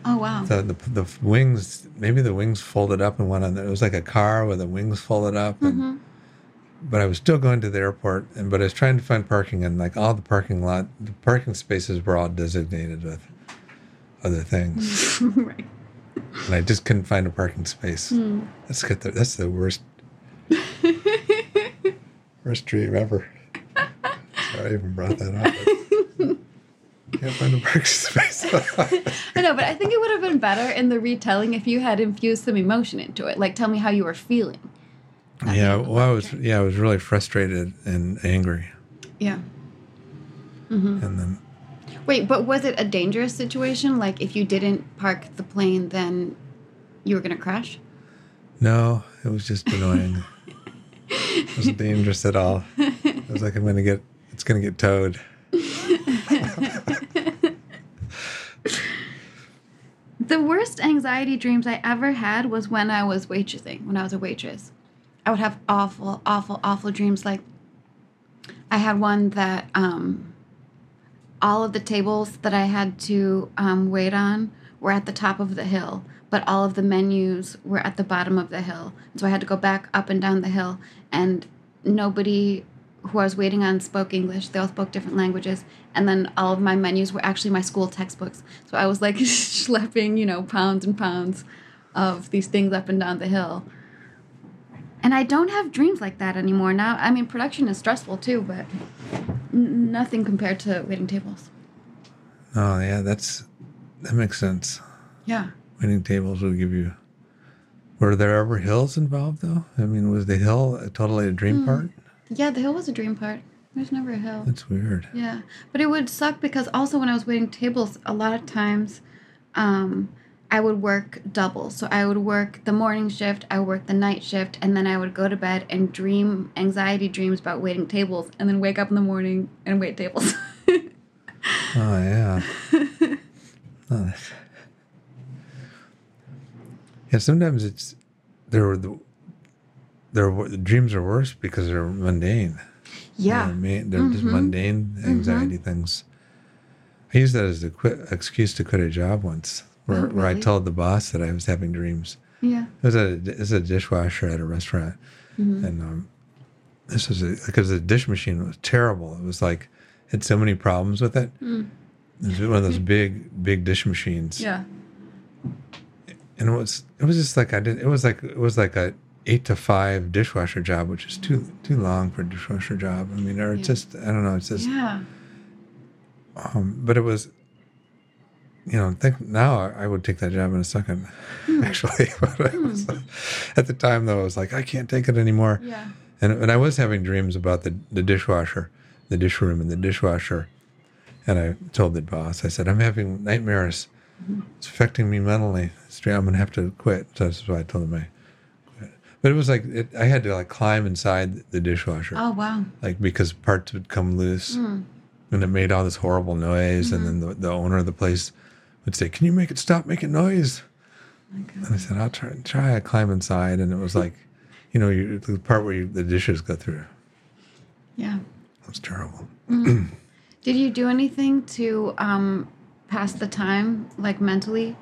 Oh wow. The, the the wings, maybe the wings folded up and went on. There. It was like a car with the wings folded up. And, mm-hmm. But I was still going to the airport, and but I was trying to find parking, and like all the parking lot, the parking spaces were all designated with other things, [LAUGHS] right. And I just couldn't find a parking space. Hmm. That's good. That's the worst, [LAUGHS] worst dream ever. Sorry, I even brought that up. Can't find a parking space. [LAUGHS] I know, but I think it would have been better in the retelling if you had infused some emotion into it. Like tell me how you were feeling. yeah, well, I was yeah, I was really frustrated and angry, Yeah. Mm-hmm. and then Wait, but was it a dangerous situation? Like if you didn't park the plane, then you were gonna crash? no, it was just annoying. it wasn't dangerous at all. It was like I'm gonna get it's gonna get towed. [LAUGHS] The worst anxiety dreams I ever had was when I was waitressing, when I was a waitress. I would have awful, awful, awful dreams. Like, I had one that um, all of the tables that I had to um, wait on were at the top of the hill, but all of the menus were at the bottom of the hill. So I had to go back up and down the hill, and nobody who I was waiting on spoke English. They all spoke different languages. And then all of my menus were actually my school textbooks. So I was like [LAUGHS] schlepping, you know, pounds and pounds of these things up and down the hill. And I don't have dreams like that anymore now. I mean, production is stressful too, but n- nothing compared to waiting tables. Oh yeah, that's that makes sense. Yeah. Waiting tables will give you. Were there ever hills involved though? I mean, was the hill totally a dream part? Yeah, the hill was a dream part. There's never a hill. That's weird. Yeah, but it would suck because also when I was waiting tables, a lot of times, um, I would work double. So I would work the morning shift, I would work the night shift, and then I would go to bed and dream anxiety dreams about waiting tables, and then wake up in the morning and wait tables. [LAUGHS] Oh yeah. [LAUGHS] oh, yeah, sometimes it's there. The there the dreams are worse because they're mundane. yeah, They're, they're just mm-hmm. mundane mm-hmm. anxiety things. I used that as a quit, excuse to quit a job once, where, Oh, where I told the boss that I was having dreams. yeah, It was a it was a dishwasher at a restaurant, and um, this was a, because the dish machine was terrible. It was like had so many problems with it. It was one of those big big dish machines, yeah, and it was it was just like I did. It was like it was like a eight to five dishwasher job, which is too too long for a dishwasher job. I mean, or it's Yeah. just I don't know. It's just yeah. um, but it was. You know, think now I would take that job in a second, hmm. actually. [LAUGHS] But it hmm. was, at the time, though, I was like, I can't take it anymore. Yeah. And, and I was having dreams about the, the dishwasher, the dish room, and the dishwasher. And I told the boss, I said, I'm having nightmares. Mm-hmm. It's affecting me mentally. I'm going to have to quit. So that's why I told him I quit. But it was like it, I had to like climb inside the dishwasher, Oh wow. like because parts would come loose, Mm. and it made all this horrible noise. And mm-hmm. then the, the owner of the place would say, "Can you make it stop making noise?" God. And I said, "I'll try." Try. I climb inside, and it was like, you know, you, the part where you, the dishes go through. Yeah. It was terrible. Did you do anything to um, pass the time, like mentally?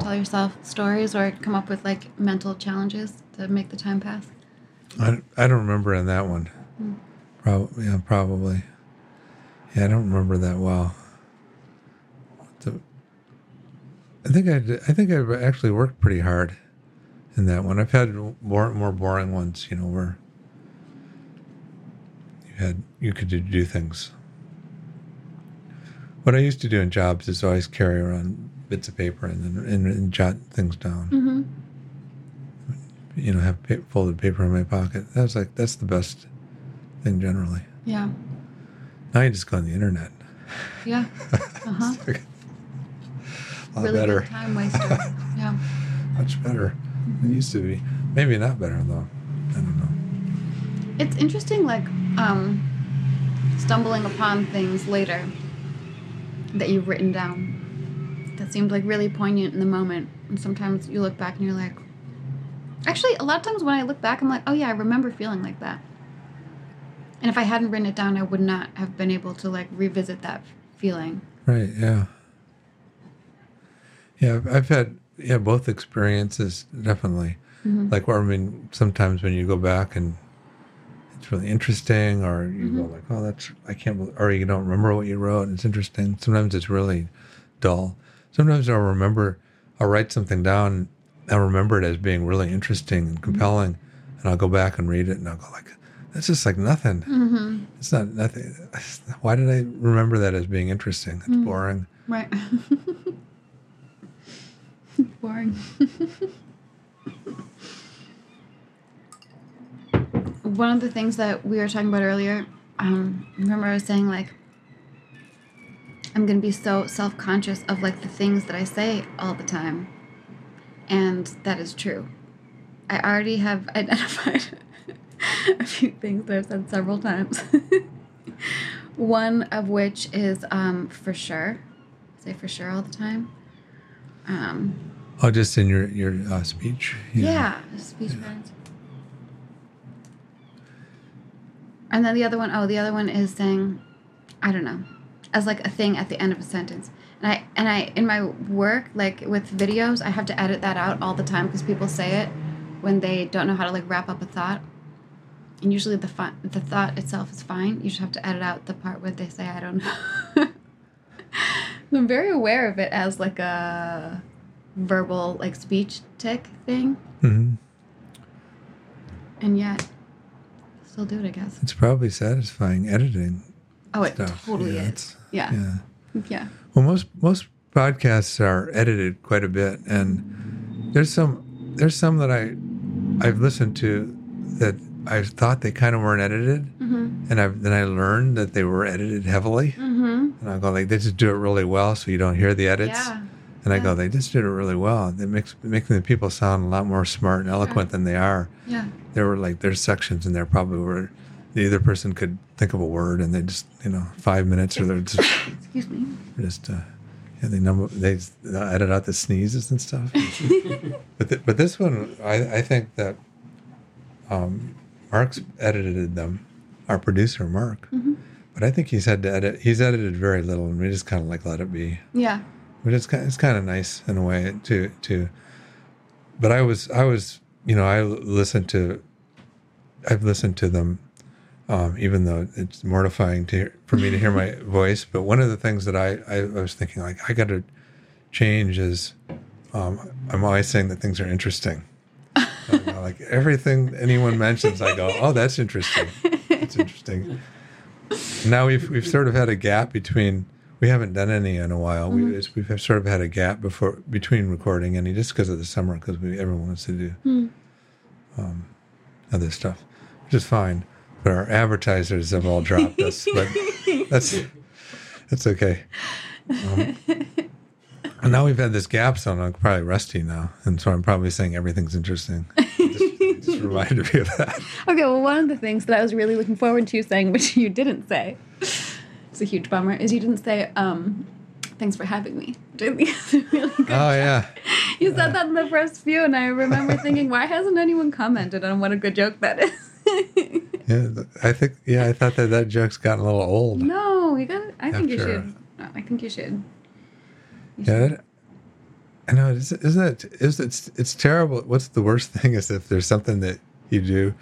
Tell yourself stories or come up with like mental challenges to make the time pass? I, I don't remember in that one. Probably, yeah, probably. Yeah, I don't remember that well. The- I think I, I think I've actually worked pretty hard in that one. I've had more more boring ones, you know, where you had you could do- do things. What I used to do in jobs is always carry around bits of paper and then and, and jot things down Mm-hmm. you know, have pa- folded paper in my pocket. That's like that's the best thing generally. Yeah. Now you just go on the internet. Yeah. [LAUGHS] Uh huh. A lot really better, good time waster. [LAUGHS] yeah. much better. It used to be. Maybe not better though. I don't know. It's interesting, like um, stumbling upon things later that you've written down that seemed like really poignant in the moment. And sometimes you look back and you're like, actually, a lot of times when I look back, I'm like, oh yeah, I remember feeling like that. And if I hadn't written it down, I would not have been able to like revisit that feeling. Right? Yeah. Yeah, I've- had yeah both experiences definitely. Mhm. Like I mean, sometimes when you go back and it's really interesting, or you go like, oh, that's I can't, believe, or you don't remember what you wrote, and it's interesting. Sometimes it's really dull. Sometimes I'll remember, I'll write something down, I'll remember it as being really interesting and compelling, and I'll go back and read it, and I'll go like, that's just like nothing. Mm-hmm. It's not nothing. [LAUGHS] Why did I remember that as being interesting? It's boring. Right. [LAUGHS] [LAUGHS] Boring. [LAUGHS] One of the things that we were talking about earlier, um, remember I was saying like I'm gonna be so self conscious of like the things that I say all the time. And that is true. I already have [LAUGHS] identified a few things that I've said several times. One of which is um, for sure. I say for sure all the time. Um, Oh, just in your your uh, speech. yeah, speech patterns. And then the other one, oh, the other one is saying, I don't know, as like a thing at the end of a sentence. And I and I in my work, like with videos, I have to edit that out all the time because people say it when they don't know how to like wrap up a thought. And usually the fi- the thought itself is fine. You just have to edit out the part where they say I don't know. [LAUGHS] I'm very aware of it as like a verbal like speech tick thing, hmm and yet still do it. I guess. It's probably satisfying editing Oh, it stuff. totally Yeah, is. Yeah. Yeah. Yeah. Well, most most podcasts are edited quite a bit, and there's some there's some that I I've listened to that I thought they kind of weren't edited, Mm-hmm. and I then I learned that they were edited heavily, Mm-hmm. and I go like they just do it really well, so you don't hear the edits. Yeah. And I go, they just did it really well. It makes making the people sound a lot more smart and eloquent than they are. Yeah. There were like there's sections in there probably where the other person could think of a word and they just you know five minutes or they're just Excuse me. just uh, yeah they number they uh, edit out the sneezes and stuff. [LAUGHS] but th- but this one I I think that um, Mark's edited them, our producer Mark. Mhm. But I think he's had to edit. He's edited very little, and we just kind of like let it be. Yeah. But it's kind it's kind of nice in a way to to. But I was I was you know I listened to. I've listened to them, um, even though it's mortifying to hear, for me to hear my [LAUGHS] voice. But one of the things that I I, was thinking like I got to change is, um, I'm always saying that things are interesting. Know, like everything anyone mentions, I go, oh, that's interesting. That's interesting. Now we've we've sort of had a gap between we haven't done any in a while. We it's, we've sort of had a gap before between recording any just because of the summer because we everyone wants to do Mm. um, other stuff, which is fine. But our advertisers have all dropped us. But [LAUGHS] that's that's okay. Um, and now we've had this gap, so I'm probably rusty now, and so I'm probably saying everything's interesting. [LAUGHS] Just, just reminded me of that. Okay, well, one of the things that I was really looking forward to saying, [LAUGHS] which you didn't say, it's a huge bummer, is you didn't say, um, thanks for having me. Which I think is a really good. Oh yeah, You said that in the first few, and I remember thinking, why hasn't anyone commented on what a good joke that is? [LAUGHS] yeah. I think yeah, I thought that that joke's gotten a little old. no, you got. I think you should. No, I think you should. Yeah, that, I know. Is, isn't it? Is it's it's terrible. What's the worst [LAUGHS] thing is if there's something that you do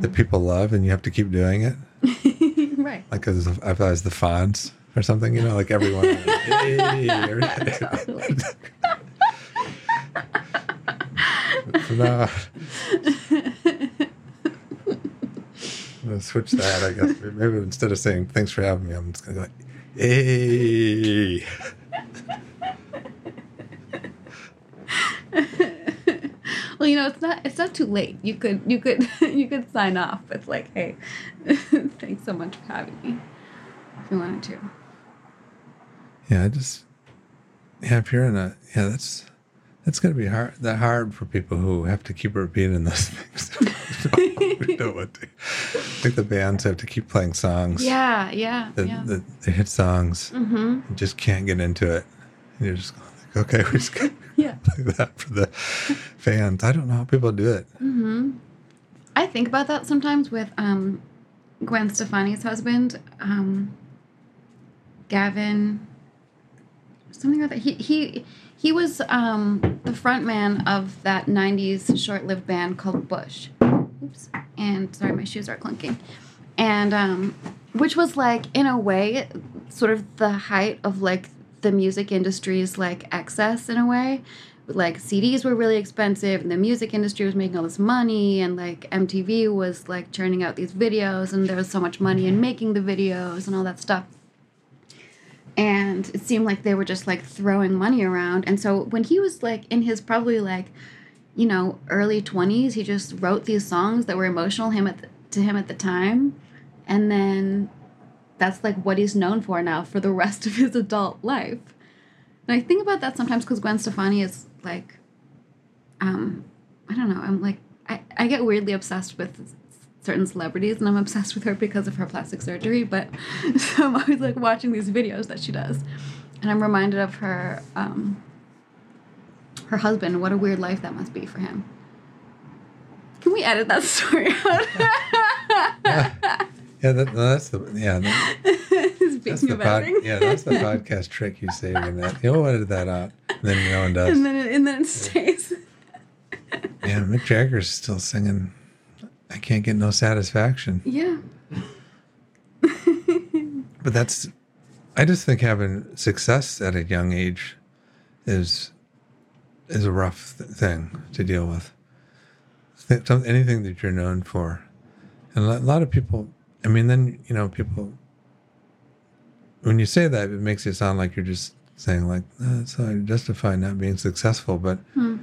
that Mm. people love and you have to keep doing it, [LAUGHS] right. like as I was the Fonz or something. You know, like everyone. [LAUGHS] hey, Totally. Now, I'm gonna switch that. I guess maybe instead of saying thanks for having me, I'm just gonna go. Hey. [LAUGHS] well, you know, it's not it's not too late. You could you could [LAUGHS] you could sign off with like, hey, [LAUGHS] thanks so much for having me. If you wanted to. Yeah, I just yeah. If you're in a yeah, that's that's gonna be hard. That hard for people who have to keep repeating those [LAUGHS] things. we know what to. I think the bands have to keep playing songs. Yeah, yeah, The, yeah. the, the hit songs. mm-hmm. You just can't get into it. And you're just going like, okay, we're just gonna [LAUGHS] Yeah. [LAUGHS] play that for the fans. I don't know how people do it. Mm-hmm. I think about that sometimes with um, Gwen Stefani's husband, um, Gavin. Something like that. He he he was um, the front man of that '90s short-lived band called Bush. Oops. And sorry, my shoes are clunking. And um, which was like, in a way, sort of the height of like the music industry's like excess in a way like CDs were really expensive and the music industry was making all this money and like MTV was like churning out these videos and there was so much money in making the videos and all that stuff. And it seemed like they were just like throwing money around. And so when he was like in his probably like, you know, early 20s, he just wrote these songs that were emotional him at the, to him at the time. And then that's like what he's known for now for the [LAUGHS] rest of his adult life. And I think about that sometimes because Gwen Stefani is like, um, I don't know. I'm like, I, I get weirdly obsessed with certain celebrities, and I'm obsessed with her because of her plastic surgery. But [LAUGHS] so I'm always like watching these videos that she does, and I'm reminded of her, um, her husband. What a weird life that must be for him. Can we edit that [LAUGHS] story out? [LAUGHS] Yeah, that, no, that's the yeah. That, that's the pod, yeah, that's the podcast trick you say in that. You'll edit that out, and then no one does. and then it, and then it stays. Yeah, Mick Jagger's still singing. I can't get no satisfaction. Yeah. [LAUGHS] But that's, I just think having success at a young age is is a rough th- thing to deal with. Th- Anything that you're known for, and a lot of people. I mean, then you know people. When you say that, it makes it sound like you're just saying like "Uh, that's how I justify not being successful, but Hmm.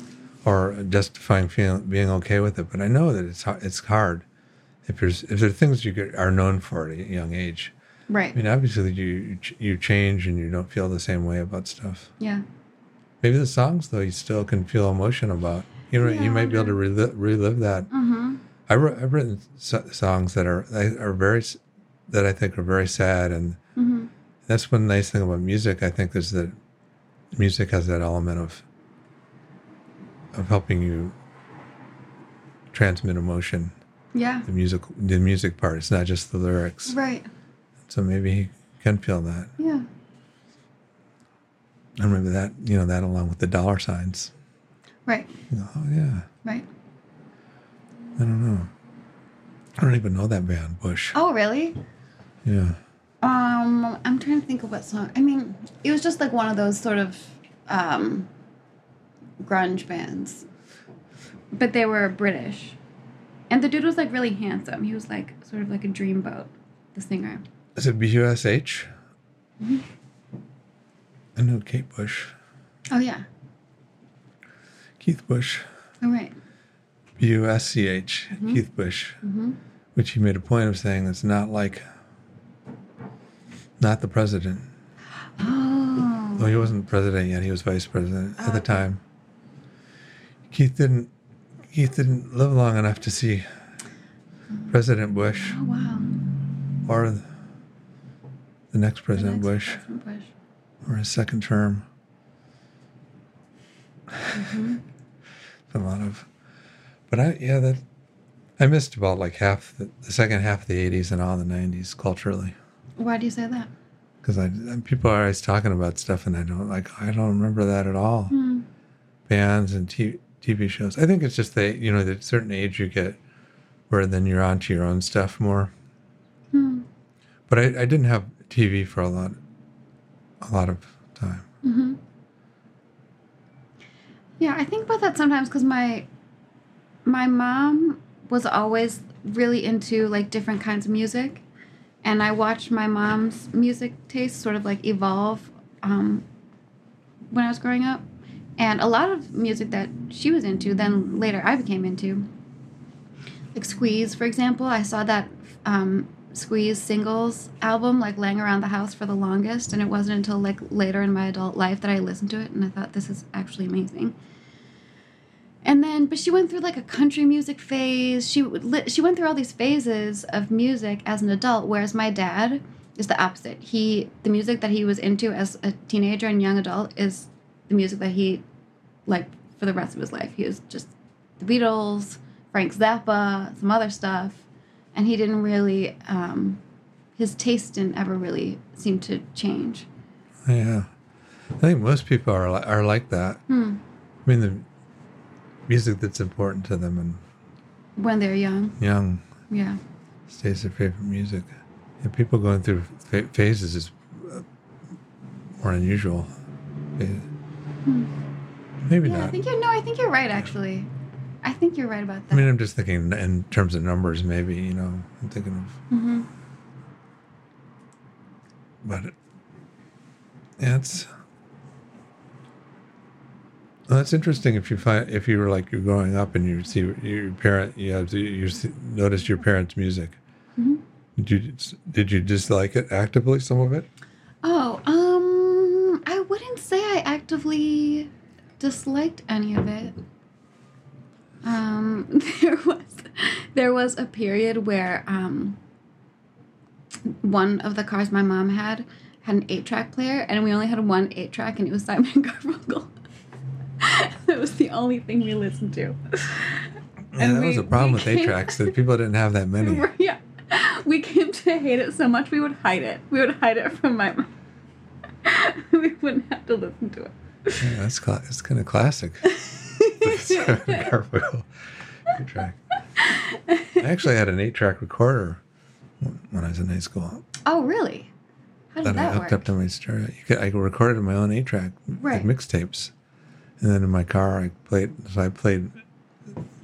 Or justifying feeling, being okay with it. But I know that it's it's hard if there's if there are things you get, are known for at a young age. Right. I mean, obviously you you change and you don't feel the same way about stuff. yeah. Maybe the songs though you still can feel emotion about. You know, Yeah, you might be able to relive, relive that. Mm-hmm. I I've written so- songs that are are very that I think are very sad, and Mm-hmm. that's one nice thing about music. I think is that music has that element of of helping you transmit emotion. Yeah. The music, the music part. It's not just the lyrics. Right. So maybe he can feel that. Yeah. I remember that, you know, that along with the dollar signs. Right. You know, oh yeah, Right. I don't know. I don't even know that band, Bush. Oh, really? Yeah. Um, I'm trying to think of what song. I mean, it was just like one of those sort of um, grunge bands, but they were British, and the dude was like really handsome. He was like sort of like a dreamboat, the singer. Is it B U S H? I know Kate Bush, Oh yeah. Keith Busch, All right. B U S C H, Keith Busch, Mm-hmm. which he made a point of saying it's not like, not the president. [GASPS] Oh. Well, he wasn't president yet; he was vice president at the Okay. time. Keith didn't. Keith didn't live long enough to see President Bush Oh wow. or the next President Next Bush President Bush. or his second term. Mm-hmm. a lot of, but I yeah that I missed about like half the, the second half of the '80s and all the '90s culturally Why do you say that? because I people are always talking about stuff and I don't like I don't remember that at all. Hmm. Bands and t- TV shows. I think it's just that you know that certain age you get where then you're onto your own stuff more. Hmm. But I, I didn't have TV for a lot a lot of time. Mm-hmm. Yeah, I think about that sometimes because my my mom was always really into like different kinds of music, and I watched my mom's music taste sort of like evolve um, when I was growing up, and a lot of music that she was into, then later I became into. Like Squeeze, for example, I saw that um, Squeeze singles album like laying around the house for the longest, and it wasn't until like later in my adult life that I listened to it, and I thought this is actually amazing. And then, but she went through like a country music phase. She would she went through all these phases of music as an adult, whereas my dad is the opposite. He the music that he was into as a teenager and young adult is the music that he like for the rest of his life. He was just the Beatles, Frank Zappa, some other stuff, and he didn't really um, his taste didn't ever really seem to change. Yeah, I think most people are are like that. Hmm. I mean, the music that's important to them and When they're young, young yeah. stays their favorite music. And people going through pha- phases is uh, more unusual. Hmm. Yeah, not. I think you're no. I think you're right. Actually, I think you're right about that. I mean, I'm just thinking in terms of numbers. Maybe you know, I'm thinking of, hmm but yeah, it's. Well, that's interesting. If you find if you were like you're growing up and you see your parent, you have you see, notice your parents' music. hmm Did you did you dislike it actively? Some of it. Oh, um, I wouldn't say I actively disliked any of it. Um, [LAUGHS] there was there was a period where um one of the cars my mom had had an eight track player, and we only had one eight track, and it was Simon and [LAUGHS] Garfunkel. that was the only thing we listened to. Yeah, And that was a problem with eight tracks that [LAUGHS] people didn't have that many. yeah. We came to hate it so much we would hide it. We would hide it from my mom. We wouldn't have to listen to it. Yeah, that's cla- it's kind of classic. [LAUGHS] Garfield. Track. I actually had an eight track recorder when I was in high school oh, really? How did that I hooked work? up to my stereo. You could, I recorded my own eight track Right. like mixtapes, and then in my car I played. So I played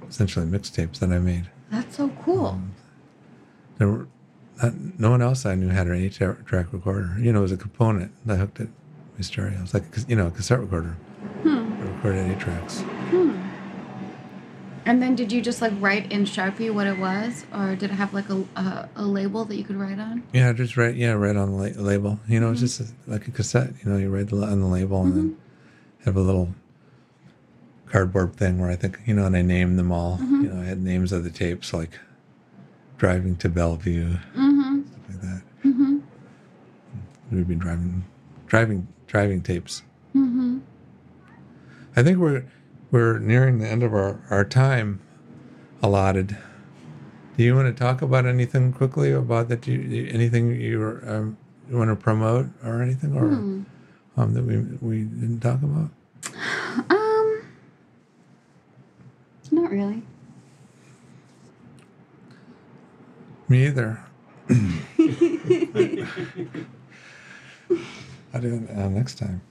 essentially mixtapes that I made. That's so cool. Um, There were not, no one else I knew had an eight track recorder. You know, it was a component. I hooked it my stereo. It was like you know a cassette recorder. Hmm. Recorded eight tracks. Hmm. And then did you just like write in Sharpie what it was, or did it have like a a, a label that you could write on? Yeah, just write. Yeah, write on the la- label. You know, it's Mm-hmm. just a, like a cassette. You know, you write the, on the label and then have a little cardboard thing where I think you know, and I named them all. Mhm. You know, I had names of the tapes like driving to Bellevue, Mm-hmm. stuff like that. Mm-hmm. We'd be driving, driving, driving tapes. Mm-hmm. I think we're we're nearing the end of our our time allotted. Do you want to talk about anything quickly about that? You anything you um, you want to promote or anything or Hmm. um, that we we didn't talk about? Um. Not really. Me either. [LAUGHS] [LAUGHS] [LAUGHS] I'll do it uh, next time.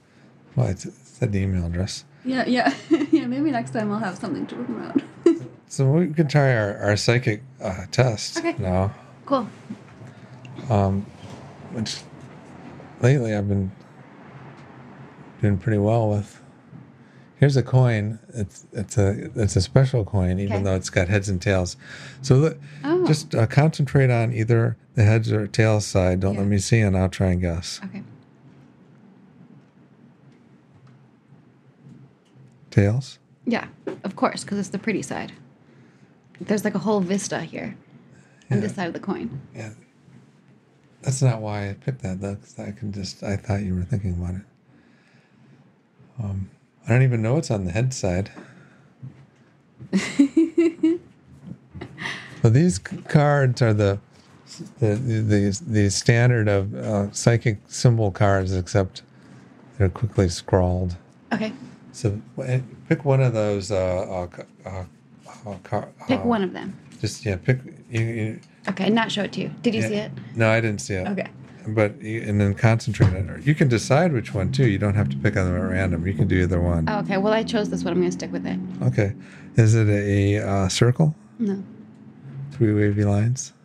Well, it's, it's the email address. Yeah, yeah, [LAUGHS] yeah. Maybe next time I'll have something to promote. [LAUGHS] So we can try our, our psychic uh, test Okay. now. cool. Um, which lately I've been doing pretty well with. Here's a coin. It's it's a it's a special coin, even Okay. though it's got heads and tails. So look, Oh. just uh, concentrate on either the heads or tails side. Don't let me see, and I'll try and guess. Okay. Tails. Yeah, of course, because it's the pretty side. There's like a whole vista here on this side of the coin. Yeah. That's not why I picked that though, 'cause I can just I thought you were thinking about it. Um, I don't even know what's on the head side. [LAUGHS] well, these c- cards are the the the, the standard of uh, psychic symbol cards, except they're quickly scrawled. Okay, So pick one of those. Uh, uh, uh, uh, car, pick uh, one of them. Just yeah, pick. You, you, Okay, not show it to you. Did you yeah. see it? No, I didn't see it. Okay. But you, and then concentrate on it. You can decide which one too. You don't have to pick on them at random. You can do either one. Oh, okay. Well, I chose this one. I'm going to stick with it. Okay. Is it a uh, circle? No. Three wavy lines? [LAUGHS]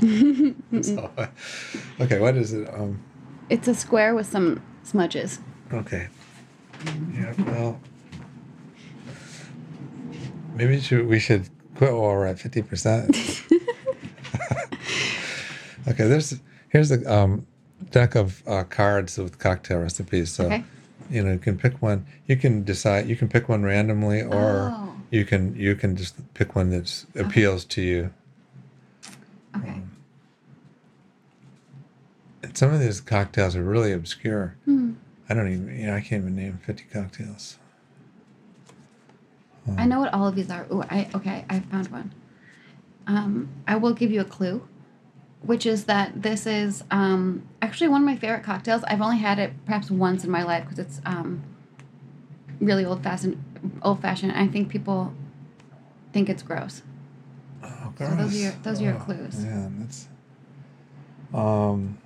[LAUGHS] So, okay. What is it? Um. It's a square with some smudges. Okay. Yeah. Well. Maybe should, we should quit while we're at fifty percent. [LAUGHS] okay. There's here's the um, deck of uh, cards with cocktail recipes. So. Okay. you know you can pick one you can decide you can pick one randomly or Oh. you can you can just pick one that appeals to you Okay. and some of these cocktails are really obscure Hmm. I don't even you know i can't even name 50 cocktails I know what all of these are. Ooh, I okay, I found one. Um, I will give you a clue, which is that this is um, actually one of my favorite cocktails. I've only had it perhaps once in my life because it's um, really old fashioned. Old fashioned. I think people think it's gross. oh, So those are your- those are your Oh, clues. yeah that's um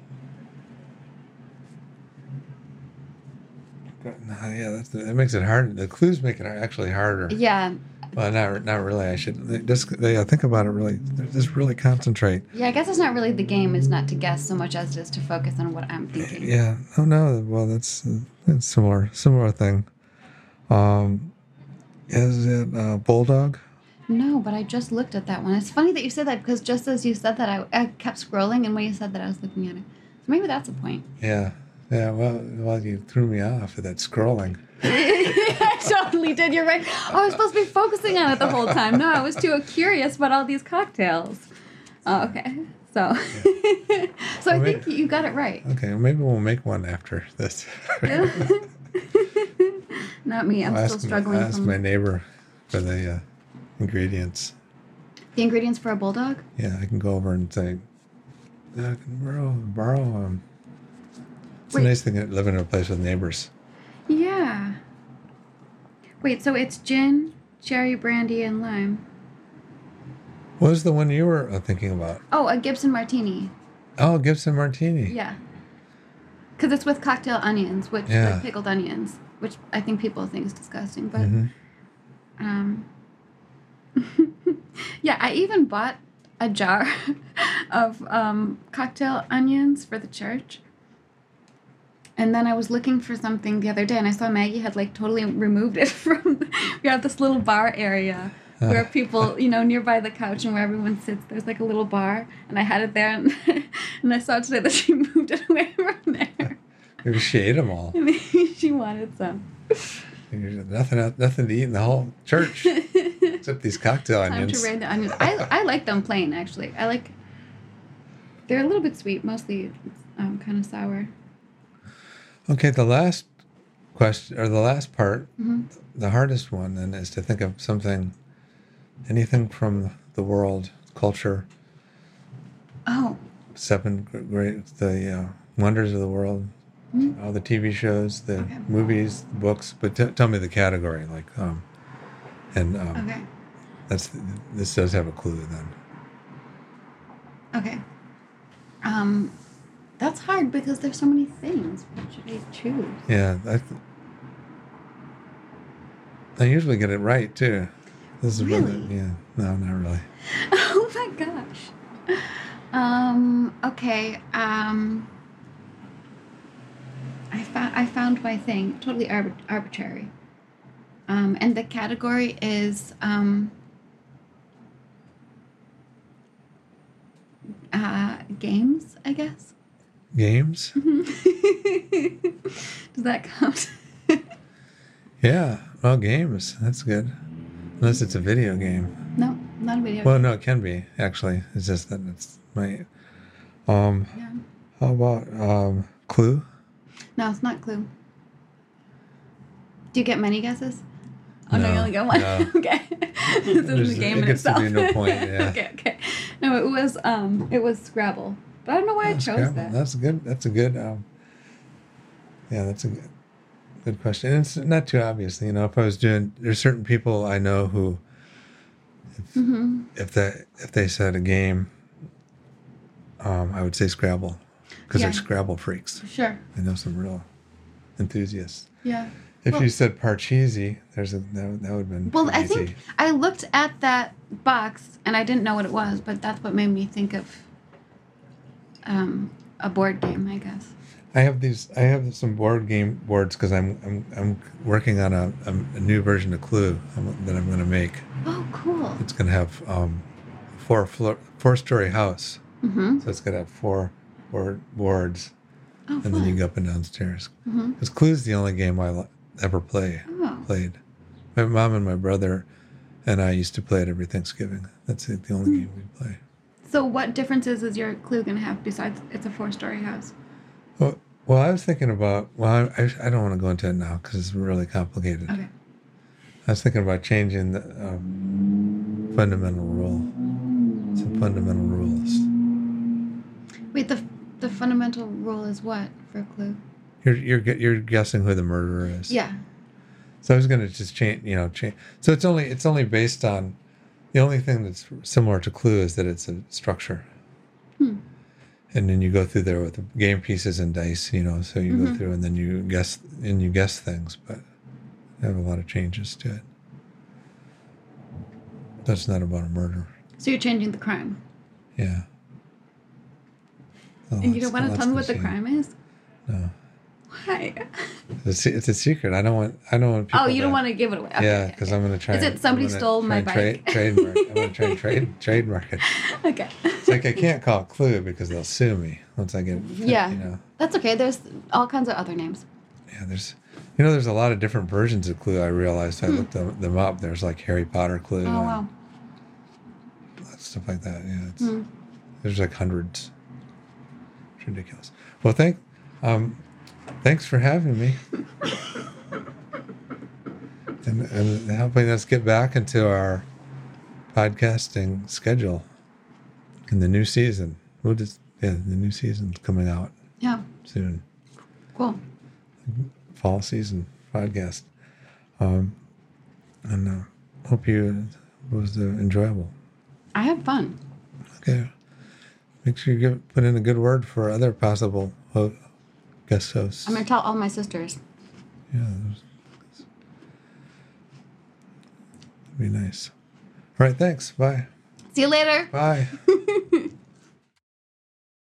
no, yeah, that's, that makes it hard. The clues make it actually harder. Yeah, Well, not not really. I should they just think about it really. Just really concentrate. yeah. I guess it's not really the game is not to guess so much as it is to focus on what I'm thinking. Yeah. Oh no. Well, that's that's similar similar thing. Um, is it uh, bulldog? No, but I just looked at that one. It's funny that you said that because just as you said that, I, I kept scrolling, and when you said that, I was looking at it. So maybe that's a point. Yeah. Yeah. Well, well, you threw me off with that scrolling. I [LAUGHS] totally did. You're right. Oh, I was supposed to be focusing on it the whole time. No, I was too curious about all these cocktails. Oh, okay. So, [LAUGHS] so I Well, think you got it right. Okay. Well, maybe we'll make one after this. [LAUGHS] Not me. I'm I'll still struggling my, ask from my neighbor for the uh, ingredients. the ingredients for a bulldog. Yeah, I can go over and say, I can borrow borrow. Um, it's Wait. a nice thing to live in a place with neighbors. Yeah. Wait. So it's gin, cherry brandy, and lime. What was the one you were uh, thinking about? Oh, a Gibson Martini. Oh, Gibson Martini. Yeah. Because it's with cocktail onions, which Yeah. like pickled onions, which I think people think is disgusting. But Mhm. um, [LAUGHS] yeah, I even bought a jar [LAUGHS] of um, cocktail onions for the church. And then I was looking for something the other day, and I saw Maggie had like totally removed it [LAUGHS] from. [LAUGHS] we have this little bar area where people, you know, nearby the couch and where everyone sits. There's like a little bar, and I had it there, and, [LAUGHS] and I saw today that she moved it away from there. Maybe she ate them all. Maybe she wanted some. There's nothing nothing to eat in the whole church except these cocktail onions. Time to raid the onions. I, I like them plain actually. I like. They're a little bit sweet, mostly um, kind of sour. Okay, the last question or the last part, Mhm. the hardest one, then is to think of something, anything from the world, culture, Oh, seven gr- great, the uh, wonders of the world, Mhm. all the TV shows, the Okay. movies, the books. But t- tell me the category, like, um, and um, okay, that's this does have a clue then. okay. Um, that's hard because there's so many things. What should I choose? Yeah, I, th- I usually get it right too. This is that- Really? yeah, no, not really. [LAUGHS] Oh my gosh. Um. Okay. Um. I found I found my thing. Totally arbit- arbitrary. Um, and the category is um. Uh, games, I guess. Games? [LAUGHS] Does that count? [LAUGHS] Yeah, well, games. That's good. Unless it's a video game. no, Not a video. Well, no, it can be actually. It's just that it's my. Um, yeah. how about um, Clue? No, it's not Clue. Do you get many guesses? Oh no, you No, only got one. no. [LAUGHS] okay. this is the game it in itself. no point, yeah. okay, okay. No, it was um, it was Scrabble, but I don't know why I That's chose Scrabble. that. That's a good. That's a good. Um, yeah, that's a good, good question. And it's not too obvious. You know, if I was doing, there's certain people I know who, hmm if that if they said a game, um, I would say Scrabble, because Yeah. they're Scrabble freaks. Sure. I know some real enthusiasts. Yeah. If Well- you said Parcheesi, there's a that, that would have been Well, I think I looked at that box and I didn't know what it was, but that's what made me think of um, a board game, I guess. I have these. I have some board game boards because I'm I'm I'm working on a, a, a new version of Clue um, that I'm going to make. Oh, cool. It's going to have um, four floor, four story house, Mm-hmm. so it's going to have four board, boards, Oh, and then you go up and downstairs. Mm-hmm. Because Clue's the only game I ever play Oh, played. My mom and my brother and I used to play it every Thanksgiving. That's it, the only game we play. So what differences is your clue going to have besides it's a four-story house? Well, well, I was thinking about. Well, I, I don't want to go into it now because it's really complicated. Okay. I was thinking about changing the um, fundamental rule. Some fundamental rules. Wait, the the fundamental rule is what for a clue? You're you're you're guessing who the murderer is. Yeah. So I was going to just change. You know, change. So it's only it's only based on the only thing that's similar to Clue is that it's a structure. Hmm. And then you go through there with the game pieces and dice. You know, so you go Mhm. through and then you guess and you guess things, but have a lot of changes to it. That's not about a murder. So you're changing the crime, Yeah. Oh, and you don't want to tell me what the crime is? No, Why? it's a, it's a secret. I don't want. I don't want people. oh, you don't want to give it away. Okay, yeah, because okay. I'm going to try. Is it somebody stole my bike? trademark. I'm going to try and [LAUGHS] trade trademark it. Okay. It's like I can't call it Clue because they'll sue me once I get. Yeah. You know. That's okay. There's all kinds of other names. Yeah. There's. You know, there's a lot of different versions of Clue. I realized I looked them, them up. There's like Harry Potter Clue. Hmm. Oh wow. Stuff like that. Yeah. It's, Hmm. There's like hundreds. It's ridiculous. Well, thank. Um, thanks for having me. and, and helping us get back into our podcasting schedule in the new season. We'll just yeah, the new season's coming out Yeah. soon. Cool. Fall season podcast. Um, and uh, hope you it was uh, enjoyable. I had fun. Okay. Make sure you give, put in a good word for other possible ho- I'm gonna tell all my sisters. Yeah, that'd be nice. All right, thanks. Bye. See you later. Bye. [LAUGHS]